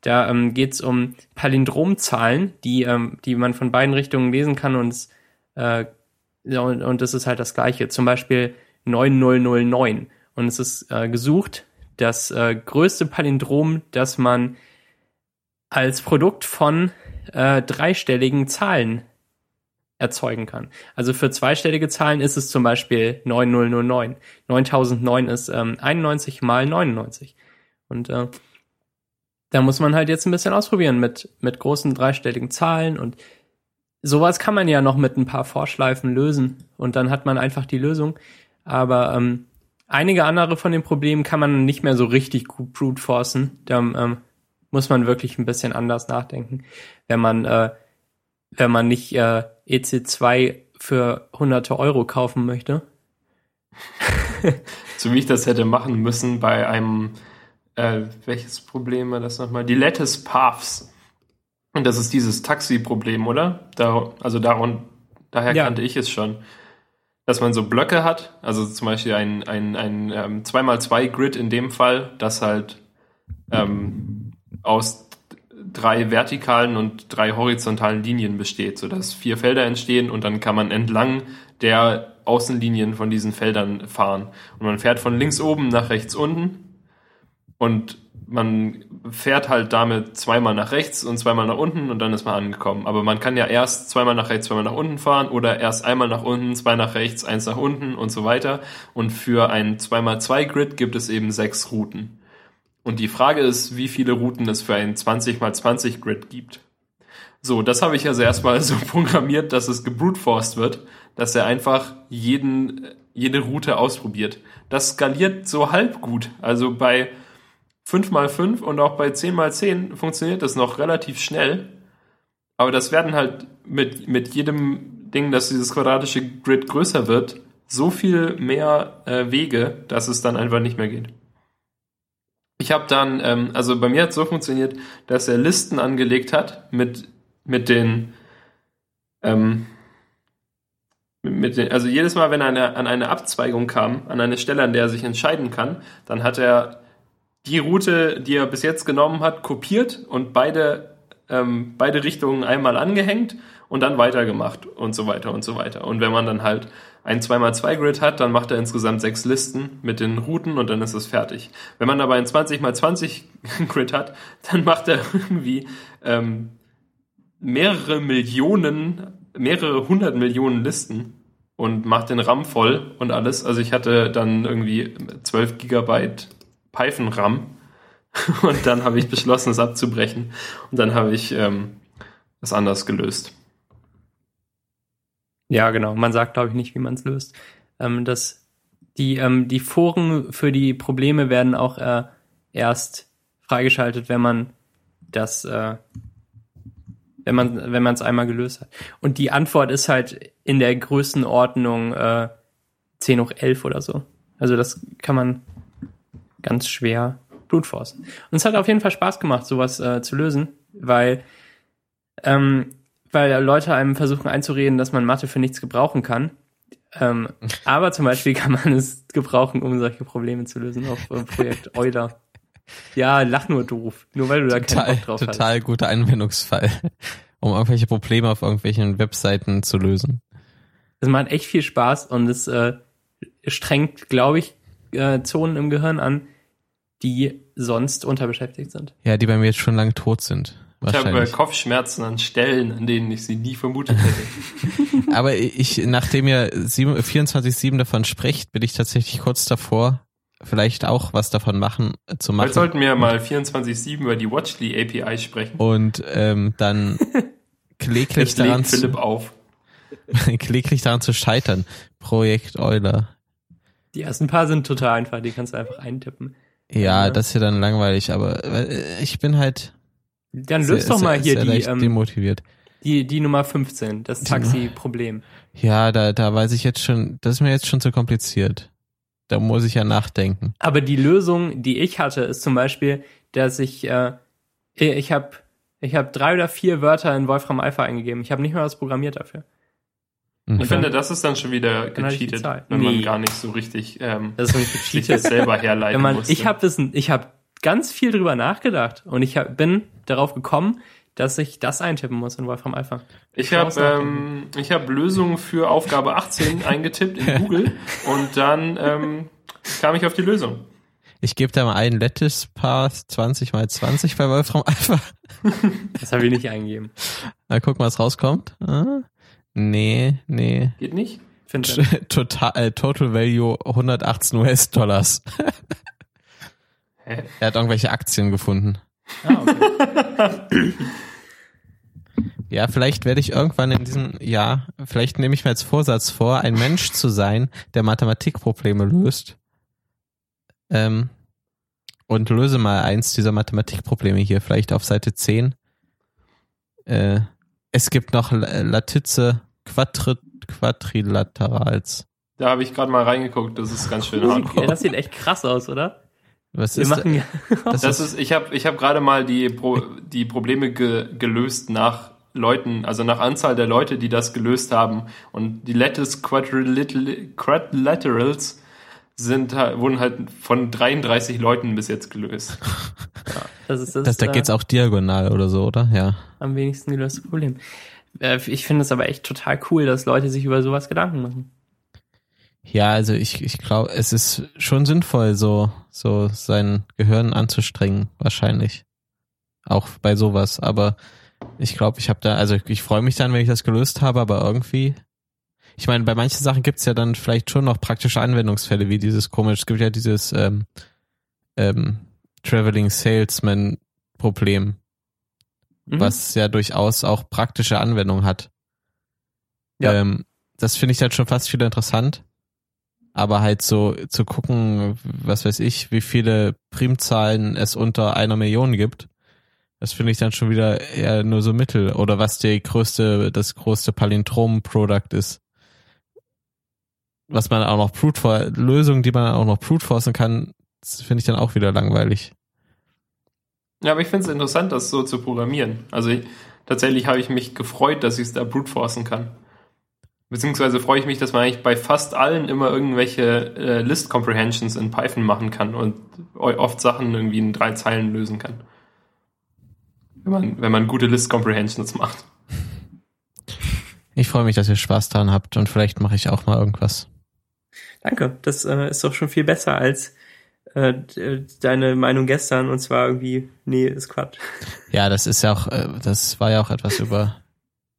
da ähm, geht es um Palindromzahlen, die, ähm, die man von beiden Richtungen lesen kann und, äh, und, und das ist halt das gleiche. Zum Beispiel 9009. Und es ist äh, gesucht, das äh, größte Palindrom, das man als Produkt von äh, dreistelligen Zahlen erzeugen kann. Also für zweistellige Zahlen ist es zum Beispiel 9009. 9009 ist ähm, 91 mal 99. Und äh, da muss man halt jetzt ein bisschen ausprobieren mit, mit großen dreistelligen Zahlen und sowas kann man ja noch mit ein paar Vorschleifen lösen und dann hat man einfach die Lösung. Aber ähm, einige andere von den Problemen kann man nicht mehr so richtig gut brute forcen. Da ähm, muss man wirklich ein bisschen anders nachdenken, wenn man äh, wenn man nicht äh, EC2 für hunderte Euro kaufen möchte. so wie ich das hätte machen müssen bei einem, äh, welches Problem war das nochmal? Die Lattice Paths. Und das ist dieses Taxi-Problem, oder? Da, also darum, daher ja. kannte ich es schon. Dass man so Blöcke hat, also zum Beispiel ein, ein, ein ähm, 2x2-Grid in dem Fall, das halt ähm, aus drei vertikalen und drei horizontalen Linien besteht, sodass vier Felder entstehen und dann kann man entlang der Außenlinien von diesen Feldern fahren. Und man fährt von links oben nach rechts unten und man fährt halt damit zweimal nach rechts und zweimal nach unten und dann ist man angekommen. Aber man kann ja erst zweimal nach rechts, zweimal nach unten fahren oder erst einmal nach unten, zwei nach rechts, eins nach unten und so weiter. Und für ein 2x2 Grid gibt es eben sechs Routen. Und die Frage ist, wie viele Routen es für ein 20 x 20 Grid gibt. So, das habe ich also erstmal so programmiert, dass es gebrutforced wird, dass er einfach jeden, jede Route ausprobiert. Das skaliert so halb gut. Also bei 5 x 5 und auch bei 10 x 10 funktioniert das noch relativ schnell. Aber das werden halt mit, mit jedem Ding, dass dieses quadratische Grid größer wird, so viel mehr äh, Wege, dass es dann einfach nicht mehr geht. Ich habe dann, ähm, also bei mir hat es so funktioniert, dass er Listen angelegt hat mit, mit den, ähm, mit den, also jedes Mal, wenn er eine, an eine Abzweigung kam, an eine Stelle, an der er sich entscheiden kann, dann hat er die Route, die er bis jetzt genommen hat, kopiert und beide, ähm, beide Richtungen einmal angehängt und dann weitergemacht und so weiter und so weiter. Und wenn man dann halt ein 2x2-Grid hat, dann macht er insgesamt sechs Listen mit den Routen und dann ist es fertig. Wenn man aber ein 20x20-Grid hat, dann macht er irgendwie ähm, mehrere Millionen, mehrere hundert Millionen Listen und macht den RAM voll und alles. Also ich hatte dann irgendwie 12 Gigabyte Python-RAM und dann habe ich beschlossen, es abzubrechen und dann habe ich ähm, es anders gelöst. Ja, genau. Man sagt, glaube ich, nicht, wie man es löst. Ähm, das, die, ähm, die Foren für die Probleme werden auch äh, erst freigeschaltet, wenn man das, äh, wenn man, wenn man es einmal gelöst hat. Und die Antwort ist halt in der Größenordnung äh, 10 hoch 11 oder so. Also das kann man ganz schwer blutforsten. Und es hat auf jeden Fall Spaß gemacht, sowas äh, zu lösen, weil ähm, weil Leute einem versuchen einzureden, dass man Mathe für nichts gebrauchen kann. Ähm, aber zum Beispiel kann man es gebrauchen, um solche Probleme zu lösen auf äh, Projekt Euler. Ja, lach nur doof. Nur weil du da total, keinen Bock drauf total hast. Total guter Anwendungsfall, um irgendwelche Probleme auf irgendwelchen Webseiten zu lösen. Es macht echt viel Spaß und es äh, strengt, glaube ich, äh, Zonen im Gehirn an, die sonst unterbeschäftigt sind. Ja, die bei mir jetzt schon lange tot sind. Ich habe Kopfschmerzen an Stellen, an denen ich sie nie vermutet hätte. Aber ich, nachdem ihr 24-7 davon spricht, bin ich tatsächlich kurz davor, vielleicht auch was davon machen äh, zu machen. Vielleicht sollten wir mal 24-7 über die Watchly API sprechen. Und ähm, dann kläglich daran Philipp zu, auf. kläglich daran zu scheitern. Projekt Euler. Die ersten paar sind total einfach, die kannst du einfach eintippen. Ja, das ist ja dann langweilig, aber äh, ich bin halt dann löst doch mal hier die, ähm, demotiviert. die, die Nummer 15, das Taxi-Problem. Ja, da, da weiß ich jetzt schon, das ist mir jetzt schon zu kompliziert. Da muss ich ja nachdenken. Aber die Lösung, die ich hatte, ist zum Beispiel, dass ich, äh, ich habe ich hab drei oder vier Wörter in Wolfram Alpha eingegeben. Ich habe nicht mal was programmiert dafür. Mhm. Ich finde, das ist dann schon wieder gecheatet, wenn man Nee. gar nicht so richtig ähm, Das ist sich gecheatet. das selber herleiten Wenn man, musste. ich habe ich habe ganz viel drüber nachgedacht und ich hab, bin darauf gekommen, dass ich das eintippen muss in Wolfram Alpha. Ich habe ähm, ich hab Lösungen für Aufgabe 18 eingetippt in Google und dann ähm, kam ich auf die Lösung. Ich gebe da mal ein Lattice Path 20 mal 20 bei Wolfram Alpha. Das habe ich nicht eingegeben. Mal gucken, was rauskommt. Ah, nee, nee. Geht nicht? Total, äh, Total Value 118 US-Dollars. Er hat irgendwelche Aktien gefunden. ah, okay. Ja, vielleicht werde ich irgendwann in diesem Jahr, vielleicht nehme ich mir als Vorsatz vor, ein Mensch zu sein, der Mathematikprobleme löst. Ähm, und löse mal eins dieser Mathematikprobleme hier, vielleicht auf Seite 10. Äh, es gibt noch La- Lattize Quadri Quadrilaterals. Da habe ich gerade mal reingeguckt, das ist ganz schön Ja, hardcore. das sieht echt krass aus, oder? Was äh, Wir ist machen ja. das? Das ist, ist, ich habe ich hab gerade mal die, Pro, die Probleme ge, gelöst nach Leuten, also nach Anzahl der Leute, die das gelöst haben. Und die Lattice Quadrilaterals Quadrilaterals sind, halt- wurden halt von 33 Leuten bis jetzt gelöst. Das ist das, das, da äh, geht's auch diagonal oder so, oder? Ja. am wenigsten gelöste Problem. Äh, Ich finde es aber echt total cool, dass Leute sich über sowas Gedanken machen. Ja, also ich, ich glaube, es ist schon sinnvoll, so, so sein Gehirn anzustrengen, wahrscheinlich. Auch bei sowas. Aber ich glaube, ich habe da, also ich freue mich dann, wenn ich das gelöst habe, aber irgendwie. Ich meine, bei manchen Sachen gibt's ja dann vielleicht schon noch praktische Anwendungsfälle, wie dieses komisch, es gibt ja dieses ähm, ähm, Traveling Salesman Problem, Mhm. was ja durchaus auch praktische Anwendung hat. Ja. Ähm, das finde ich dann schon fast wieder interessant. Aber halt so zu gucken, was weiß ich, wie viele Primzahlen es unter einer Million gibt, das finde ich dann schon wieder eher nur so mittel. Oder was die größte, das größte Palindrom-Product ist. Was man auch noch brute for Lösungen, die man auch noch brute forcen kann, das finde ich dann auch wieder langweilig. Ja, aber ich finde es interessant, das so zu programmieren. Also ich, tatsächlich habe ich mich gefreut, dass ich es da brute forcen kann. Beziehungsweise freue ich mich, dass man eigentlich bei fast allen immer irgendwelche äh, List Comprehensions in Python machen kann und oft Sachen irgendwie in drei Zeilen lösen kann. Wenn man, wenn man gute List Comprehensions macht. Ich freue mich, dass ihr Spaß daran habt und vielleicht mache ich auch mal irgendwas. Danke, das äh, ist doch schon viel besser als äh, deine Meinung gestern und zwar irgendwie, nee, ist Quatsch. Ja, das ist ja auch, äh, das war ja auch etwas über,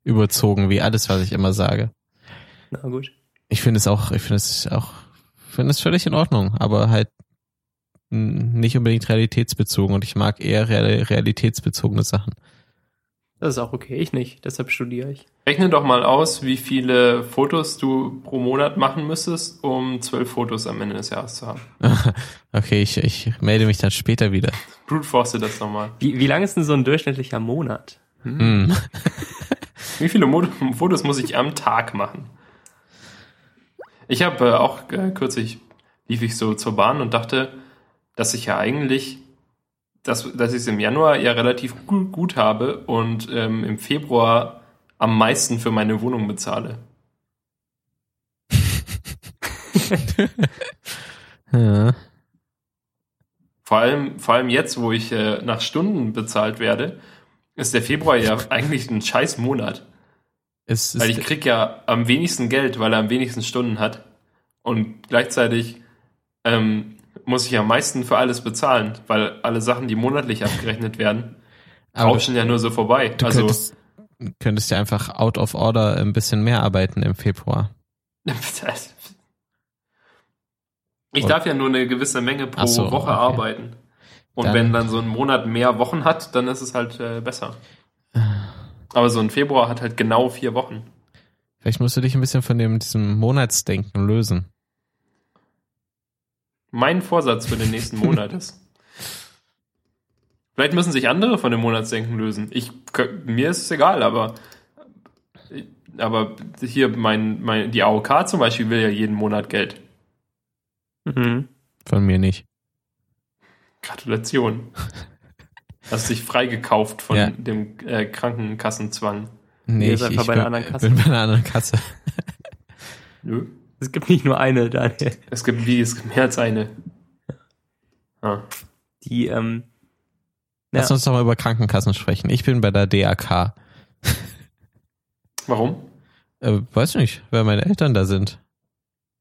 überzogen, wie alles, was ich immer sage. Na gut. Ich finde es auch, ich finde es auch, finde es völlig in Ordnung, aber halt nicht unbedingt realitätsbezogen und ich mag eher real, realitätsbezogene Sachen. Das ist auch okay, ich nicht, deshalb studiere ich. Rechne doch mal aus, wie viele Fotos du pro Monat machen müsstest, um zwölf Fotos am Ende des Jahres zu haben. okay, ich, ich melde mich dann später wieder. Brute force das nochmal. Wie, wie lang ist denn so ein durchschnittlicher Monat? Hm. Wie viele Mo Fotos muss ich am Tag machen? Ich habe äh, auch äh, kürzlich lief ich so zur Bahn und dachte, dass ich ja eigentlich, dass, dass ich es im Januar ja relativ gut, gut habe und ähm, im Februar am meisten für meine Wohnung bezahle. Ja. Vor allem, vor allem jetzt, wo ich äh, nach Stunden bezahlt werde, ist der Februar ja eigentlich ein scheiß Monat. Es Weil ich krieg ja am wenigsten Geld, weil er am wenigsten Stunden hat. Und gleichzeitig ähm, muss ich am meisten für alles bezahlen, weil alle Sachen, die monatlich abgerechnet werden, rauschen ja nur so vorbei. du also könntest, könntest ja einfach out of order ein bisschen mehr arbeiten im Februar. ich darf ja nur eine gewisse Menge pro so, Woche okay. arbeiten. Und Dann- wenn dann so ein Monat mehr Wochen hat, dann ist es halt äh, besser. Aber so ein Februar hat halt genau vier Wochen. Vielleicht musst du dich ein bisschen von dem, diesem Monatsdenken lösen. Mein Vorsatz für den nächsten Monat ist. Vielleicht müssen sich andere von dem Monatsdenken lösen. Ich, mir ist es egal, aber, aber hier mein, mein, die AOK zum Beispiel will ja jeden Monat Geld. Mhm. Von mir nicht. Gratulation. Hast dich freigekauft von Ja. dem äh, Krankenkassenzwang. Nee, ich, ich bei bin, einer anderen Kasse. bin bei einer anderen Kasse. Nö. Es gibt nicht nur eine, Daniel. Es gibt wie, es gibt mehr als eine. Ah. Die, ähm, Lass Ja. uns doch mal über Krankenkassen sprechen. Ich bin bei der DAK. Warum? Äh, weiß nicht, weil meine Eltern da sind.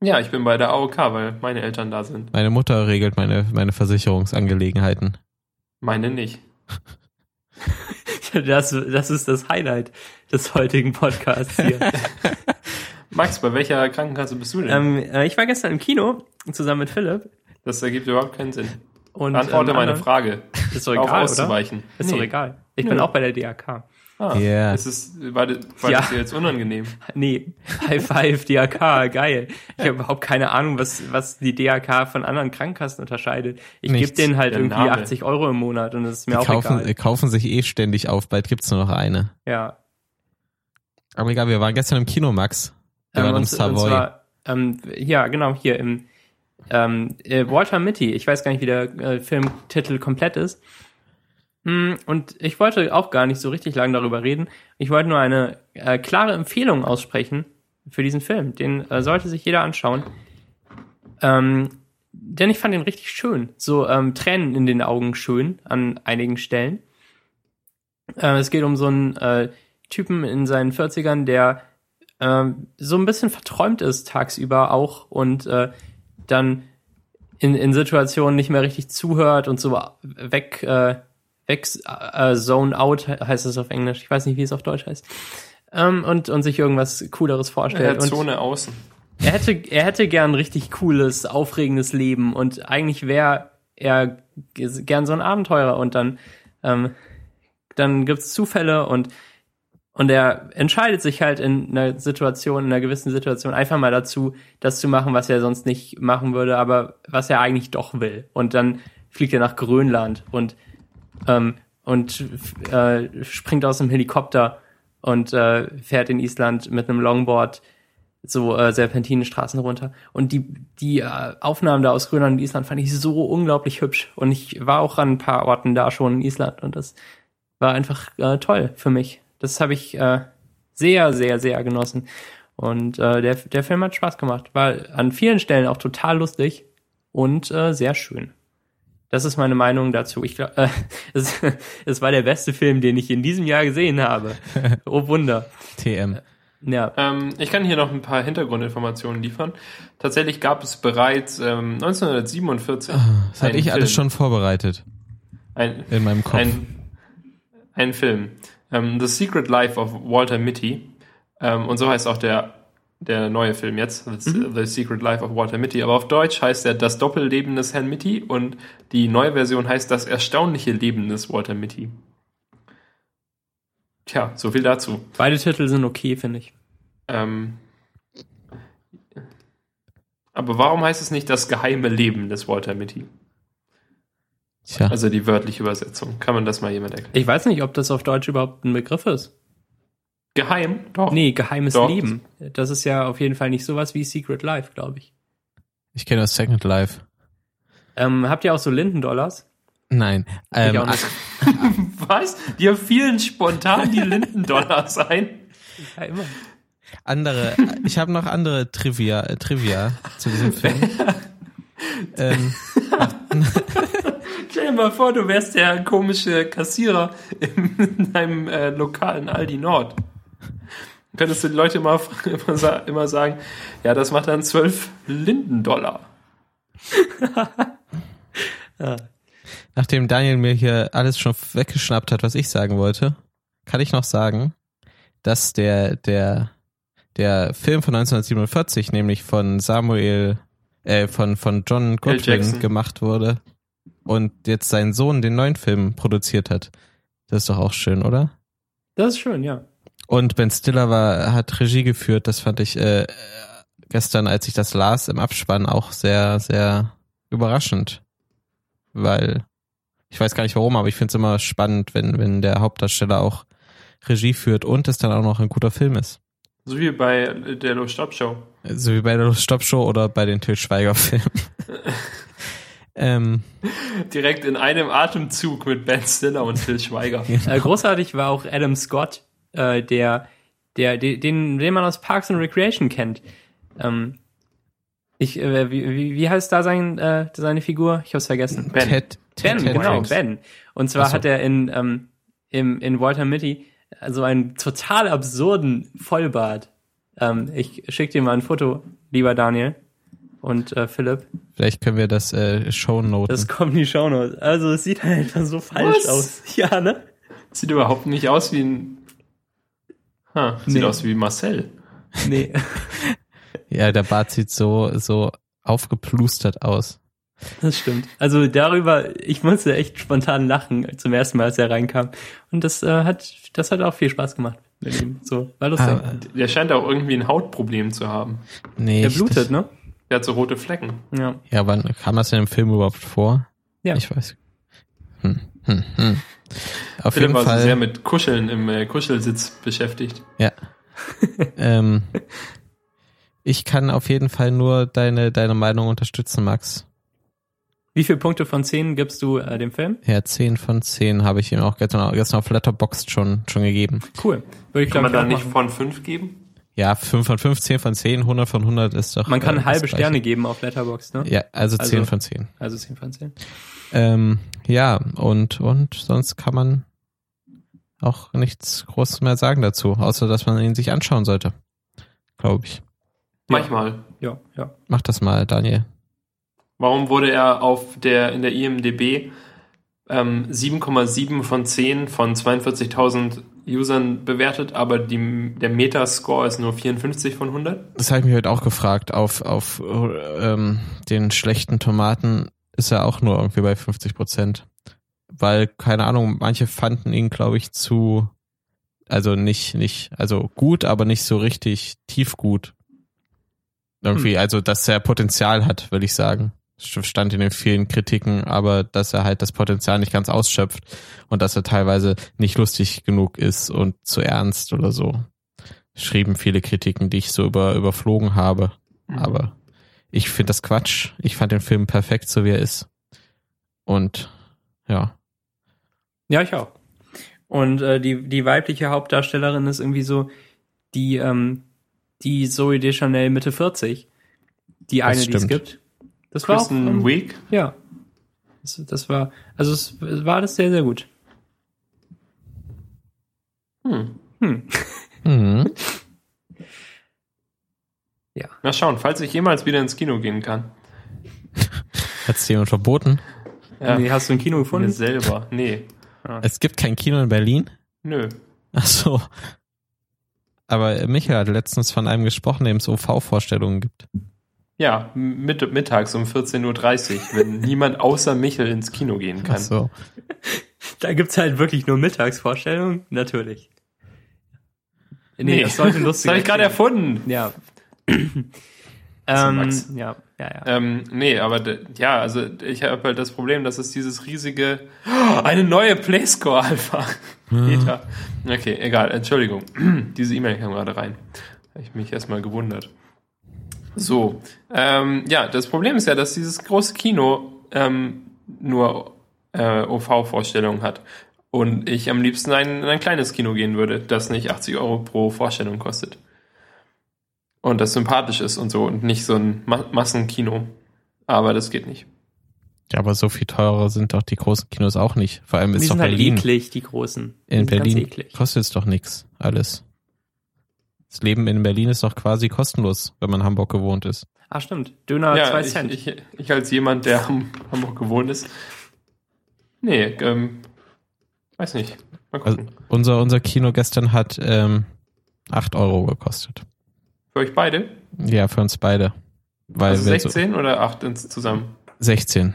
Ja, ich bin bei der AOK, weil meine Eltern da sind. Meine Mutter regelt meine, meine Versicherungsangelegenheiten. Meine nicht. das, das ist das Highlight des heutigen Podcasts hier. Max, bei welcher Krankenkasse bist du denn? ähm, äh, ich war gestern im Kino zusammen mit Philipp. das ergibt überhaupt keinen Sinn. Und, Beantworte ähm, meine Frage. Ist doch egal, oder? auszuweichen. Ist doch Nee. egal. Ich Nö. bin auch bei der DAK. Ah, Ja. Es ist, war, das- war Ja. das dir jetzt unangenehm? Nee, High Five, DAK, geil. Ich habe überhaupt keine Ahnung, was, was die DAK von anderen Krankenkassen unterscheidet. Ich gebe denen halt Der irgendwie Name. 80 Euro im Monat und das ist mir Die auch kaufen, egal. kaufen sich eh ständig auf, bald gibt's nur noch eine. Ja. Aber egal, wir waren gestern im Kino, Max. Wir Ähm, und, und Savoy. zwar, ähm, ja, genau, hier im ähm, äh, Walter Mitty. Ich weiß gar nicht, wie der äh, Filmtitel komplett ist. Mm, Und ich wollte auch gar nicht so richtig lang darüber reden. Ich wollte nur eine äh, klare Empfehlung aussprechen für diesen Film. Den äh, sollte sich jeder anschauen. Ähm, denn ich fand ihn richtig schön. So ähm, Tränen in den Augen schön an einigen Stellen. Äh, es geht um so einen äh, Typen in seinen 40ern, der ähm, so ein bisschen verträumt ist tagsüber auch und äh, dann in, in Situationen nicht mehr richtig zuhört und so weg, äh, weg äh, zone out heißt es auf Englisch. Ich weiß nicht, wie es auf Deutsch heißt. Ähm, und, und sich irgendwas Cooleres vorstellt. und Zone außen. er hätte, er hätte gern ein richtig cooles, aufregendes Leben und eigentlich wäre er gern so ein Abenteurer und dann, ähm, dann gibt's Zufälle und, und er entscheidet sich halt in einer Situation, in einer gewissen Situation einfach mal dazu, das zu machen, was er sonst nicht machen würde, aber was er eigentlich doch will. Und dann fliegt er nach Grönland und, ähm, und äh, springt aus dem Helikopter und äh, fährt in Island mit einem Longboard so äh, Serpentinenstraßen runter. Und die, die äh, Aufnahmen da aus Grönland und Island fand ich so unglaublich hübsch. Und ich war auch an ein paar Orten da schon in Island und das war einfach äh, toll für mich. Das habe ich äh, sehr, sehr, sehr genossen. Und äh, der, der Film hat Spaß gemacht. War an vielen Stellen auch total lustig und äh, sehr schön. Das ist meine Meinung dazu. Ich glaube, äh, es, es war der beste Film, den ich in diesem Jahr gesehen habe. Oh Wunder. TM. Ja. Ähm, ich kann hier noch ein paar Hintergrundinformationen liefern. Tatsächlich gab es bereits ähm, 1947 Das hatte ich alles Film. schon vorbereitet ein, in meinem Kopf. ein, ein Film. Ähm, The Secret Life of Walter Mitty. Ähm, und so heißt auch der, der neue Film jetzt. The, The Secret Life of Walter Mitty. Aber auf Deutsch heißt er Das Doppelleben des Herrn Mitty und die neue Version heißt Das erstaunliche Leben des Walter Mitty. Tja, so viel dazu. Beide Titel sind okay, finde ich. Ähm, aber warum heißt es nicht das geheime Leben des Walter Mitty? Tja, Also die wörtliche Übersetzung. Kann man das mal jemand erklären? Ich weiß nicht, ob das auf Deutsch überhaupt ein Begriff ist. Geheim? Doch. Nee, geheimes Doch. Leben. Das ist ja auf jeden Fall nicht sowas wie Secret Life, glaube ich. ich kenne das Second Life. Ähm, habt ihr auch so Lindendollars? Nein. Ähm. Was? Dir fielen spontan die Lindendollars ein? Ja, immer. andere, ich habe noch andere Trivia, äh, Trivia zu diesem Film. ähm, Stell dir mal vor, du wärst der komische Kassierer in deinem äh, lokalen Aldi Nord. Könntest du die Leute immer, immer, immer sagen, ja, das macht dann 12 Lindendollar. nachdem Daniel mir hier alles schon weggeschnappt hat, was ich sagen wollte, kann ich noch sagen, dass der, der, der Film von 1947, nämlich von Samuel, äh, von, von John Goodwin gemacht wurde und jetzt sein Sohn den neuen Film produziert hat. Das ist doch auch schön, oder? Das ist schön, ja. Und Ben Stiller war, hat Regie geführt, das fand ich äh, gestern, als ich das las im Abspann, auch sehr, sehr überraschend. Weil ich weiß gar nicht warum, aber ich finde es immer spannend, wenn, wenn der Hauptdarsteller auch Regie führt und es dann auch noch ein guter Film ist. So wie bei der Lo Stop Show. So wie bei der Stop Show oder bei den Till Schweiger Filmen. ähm, Direkt in einem Atemzug mit Ben Stiller und Phil Schweiger. Äh, großartig war auch Adam Scott, äh, der der, den, den man aus Parks and Recreation kennt. Ähm, ich, äh, wie, wie, heißt da sein, äh, seine Figur? Ich hab's vergessen. Ben. Ted, Ben, Ted genau, Hendricks. Ben. Und zwar so. hat er in, ähm, im, in Walter Mitty so einen total absurden Vollbart. Ähm, ich schick dir mal ein Foto, lieber Daniel und äh, Philipp. Vielleicht können wir das äh, Shownoten. Das kommt in die Shownotes. Also es sieht halt einfach so falsch Was? aus. Ja, ne? Sieht überhaupt nicht aus wie ein. Ha, sieht Nee. aus wie Marcel. Nee. Ja, der Bart sieht so, so aufgeplustert aus. Das stimmt. Also darüber, ich musste echt spontan lachen zum ersten Mal, als er reinkam. Und das äh, hat, das hat auch viel Spaß gemacht mit ihm. So, war lustig. Ah, Der scheint auch irgendwie ein Hautproblem zu haben. nee, der blutet, das, ne? Der hat so rote Flecken. Ja. Ja, wann kam das in dem Film überhaupt vor? Ja. Ich weiß. Hm, hm, hm. Auf Philipp jeden war so Fall. sehr mit Kuscheln im äh, Kuschelsitz beschäftigt. Ja. ähm, ich kann auf jeden Fall nur deine, deine Meinung unterstützen, Max. Wie viele Punkte von 10 gibst du äh, dem Film? Ja, 10 von 10 habe ich ihm auch gestern, gestern auf Letterboxd schon, schon gegeben. Cool. Würde ich Kann glaube man da nicht machen. von 5 geben? Ja, 5 von 5, 10 von 10, 100 von 100 ist doch. Man kann äh, halbe Gleiche. Sterne geben auf Letterboxd, ne? Ja, also 10 Also- von 10. Also 10 von 10. Ähm, ja, und, und sonst kann man auch nichts Großes mehr sagen dazu, außer dass man ihn sich anschauen sollte. Glaube ich. Manchmal. Ja, ja. Mach das mal, Daniel. Warum wurde er auf der, in der IMDB ähm, 7,7 von 10 von 42.000 Usern bewertet, aber die, der Metascore ist nur 54 von 100? Das habe ich mich heute auch gefragt. Auf, auf ähm, den schlechten Tomaten ist er auch nur irgendwie bei 50 Prozent. Weil, keine Ahnung, manche fanden ihn, glaube ich, zu, also nicht, nicht, also gut, aber nicht so richtig tief gut. Irgendwie, also, dass er Potenzial hat, will ich sagen. Stand in den vielen Kritiken, aber dass er halt das Potenzial nicht ganz ausschöpft und dass er teilweise nicht lustig genug ist und zu ernst oder so. Schrieben viele Kritiken, die ich so über, überflogen habe. Mhm. Aber ich finde das Quatsch. Ich fand den Film perfekt, so wie er ist. Und ja. Ja, ich auch. Und äh, die, die weibliche Hauptdarstellerin ist irgendwie so die, ähm, die Zoe Deschanel Mitte 40. Die eine, die es gibt. Das war auch, Kristen ähm, Wiig? Ja. Das, das war, also es, es war alles sehr, sehr gut. Hm. Hm. Mhm. Na schauen, falls ich jemals wieder ins Kino gehen kann. Hat es jemand verboten? Ja. Nee, hast du ein Kino Mir gefunden? selber. Nee. Es gibt kein Kino in Berlin? Nö. Ach so. Aber Michael hat letztens von einem gesprochen, dem es OV-Vorstellungen gibt. Ja, mit, mittags um 14.30 Uhr, wenn niemand außer Michel ins Kino gehen Ach kann. so. Da gibt's halt wirklich nur Mittagsvorstellungen? Natürlich. Nee, Nee, das sollte Das lustig habe ich gerade erfunden. Ja. ähm, Max. ja, ja, ja. Ähm, nee, aber ja, also ich habe halt das Problem, dass es dieses riesige Oh, eine neue Playscore Alpha Beta. Okay, egal, Entschuldigung. Diese E-Mail kam gerade rein. Habe ich mich erstmal gewundert. So, ähm, ja, das Problem ist ja, dass dieses große Kino ähm, nur äh, OV-Vorstellungen hat. Und ich am liebsten ein, in ein kleines Kino gehen würde, das nicht 80 Euro pro Vorstellung kostet. Und das sympathisch ist und so und nicht so ein Ma Massenkino. Aber das geht nicht. Ja, aber so viel teurer sind doch die großen Kinos auch nicht. Vor allem die ist doch sind halt Berlin. eklig, die großen. Die in Berlin kostet es doch nix. Alles. Das Leben in Berlin ist doch quasi kostenlos, wenn man in Hamburg gewohnt ist. Ah, stimmt. Döner ja, zwei ich, Cent. ich, ich als jemand, der am Hamburg gewohnt ist. Nee, ähm, weiß nicht. Mal Also gucken. unser, unser Kino gestern hat ähm, 8 Euro gekostet. Für euch beide? Ja, für uns beide. Weil Also wir so 16 oder 8 ins zusammen? 16.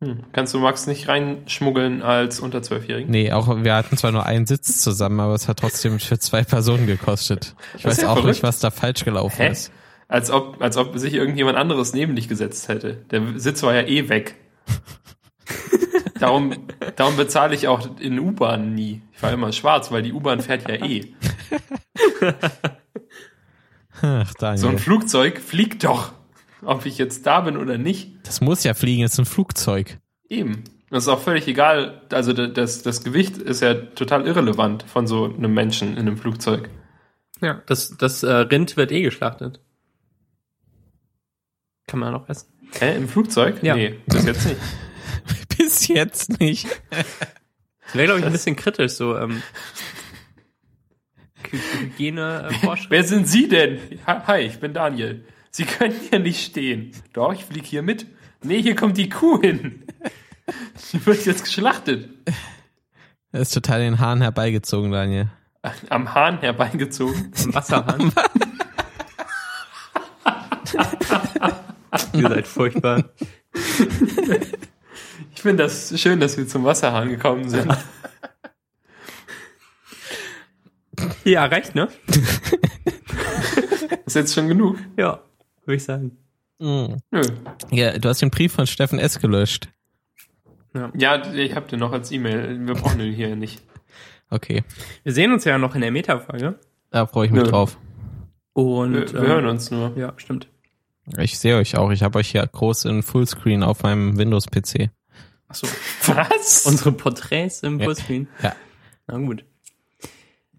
Hm. Kannst du Max nicht reinschmuggeln als unter 12-Jährigen? Nee, auch wir hatten zwar nur einen Sitz zusammen, aber es hat trotzdem für zwei Personen gekostet. Ich weiß ja auch verrückt. nicht, was da falsch gelaufen Hä? ist. Als ob, als ob sich irgendjemand anderes neben dich gesetzt hätte. Der Sitz war ja eh weg. darum, darum bezahle ich auch in U-Bahn nie. Ich war immer schwarz, weil die U-Bahn fährt ja eh. Ach, Daniel. So ein Flugzeug fliegt doch. Ob ich jetzt da bin oder nicht. das muss ja fliegen, es ist ein Flugzeug. Eben. Das ist auch völlig egal. Also da- das, das Gewicht ist ja total irrelevant von so einem Menschen in einem Flugzeug. Ja, das, das äh, Rind wird eh geschlachtet. Kann man auch essen. Hä, im Flugzeug? Ja. Nee, bis jetzt nicht. Bis jetzt nicht. Das wäre, glaube ich, ein bisschen kritisch, so ähm, Hy- Hygiene äh. Wer sind Sie denn? Hi, ich bin Daniel. Sie können hier nicht stehen. Doch, ich fliege hier mit. Nee, hier kommt die Kuh hin. Die wird jetzt geschlachtet. Er ist total den Haaren herbeigezogen, Daniel. Am Hahn herbeigezogen. Im Wasserhahn. Ihr seid furchtbar. Ich finde das schön, dass wir zum Wasserhahn gekommen sind. Ja, reicht, ne? Ist jetzt schon genug? Ja, würde ich sagen. Mhm. Nö. Ja, du hast den Brief von Steffen S. gelöscht. Ja, ich habe den noch als E-Mail. Wir brauchen den hier nicht. Okay, Wir sehen uns ja noch in der Meta-Folge. da freue ich mich Nö. drauf. Und Wir, wir ähm, hören uns nur. Ja, stimmt. Ich sehe euch auch. Ich habe euch hier groß in Fullscreen auf meinem Windows-PC. Achso. Was? Unsere Porträts im Ja. Fullscreen. Ja. Na gut.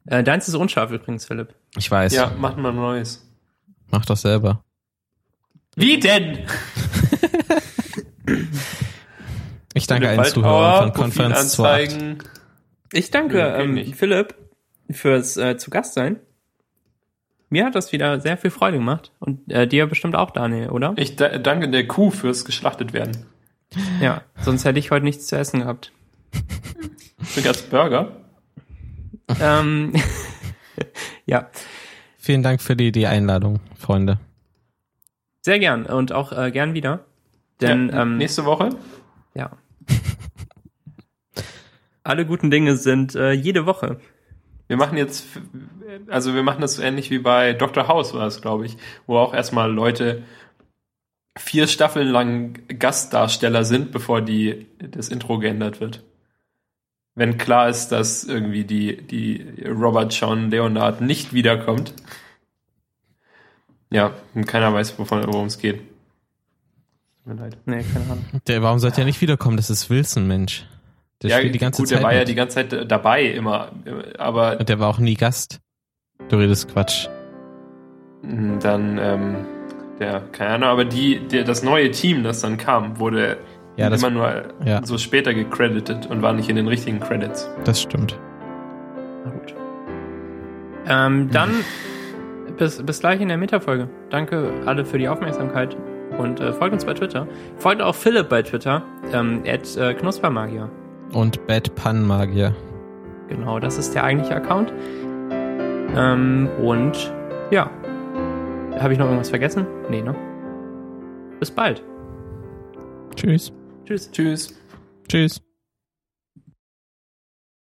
Äh, deins ist unscharf übrigens, Philipp. Ich weiß. ja, machen wir ein neues. Mach doch selber. Wie denn? Ich danke allen Zuhörern von Konferenz 2. Profilanzeigen. Ich danke ähm. Philipp fürs äh, zu Gast sein. Mir hat das wieder sehr viel Freude gemacht. Und äh, dir bestimmt auch, Daniel, oder? Ich da danke der Kuh fürs geschlachtet werden. Ja, sonst hätte ich heute nichts zu essen gehabt. Für als Burger. ähm, ja, Vielen Dank für die, die Einladung, Freunde. Sehr gern und auch äh, gern wieder. Denn ja, ähm, nächste Woche. ja. Alle guten Dinge sind äh, jede Woche. Wir machen jetzt, also wir machen das so ähnlich wie bei Dr. House war es, glaube ich, wo auch erstmal Leute vier Staffeln lang Gastdarsteller sind, bevor die, das Intro geändert wird. Wenn klar ist, dass irgendwie die, die Robert John Leonard nicht wiederkommt. Ja, und keiner weiß, wovon, worum es geht. Tut mir leid. Nee, keine Ahnung. Der, warum sollte er nicht wiederkommen? Das ist Wilson, Mensch. Der ja, spielt die ganze gut, Zeit. der war ja mit. die ganze Zeit dabei immer, aber Und der war auch nie Gast. Du redest Quatsch. Mm, Dann, ähm, der, keine Ahnung, aber die, der, das neue Team, das dann kam, wurde Ja, das, immer nur ja. so später gecredited und war nicht in den richtigen Credits. das stimmt. Na gut. Ähm, dann bis, bis gleich in der Metafolge. Danke alle für die Aufmerksamkeit und äh, folgt uns bei Twitter. Folgt auch Philipp bei Twitter, ähm, at äh, Knuspermagier. Und Bad Pun Magier. Genau, das ist der eigentliche Account. Ähm, und ja. Habe ich noch irgendwas vergessen? Nee, ne? Bis bald. Tschüss. Tschüss. Tschüss. Tschüss.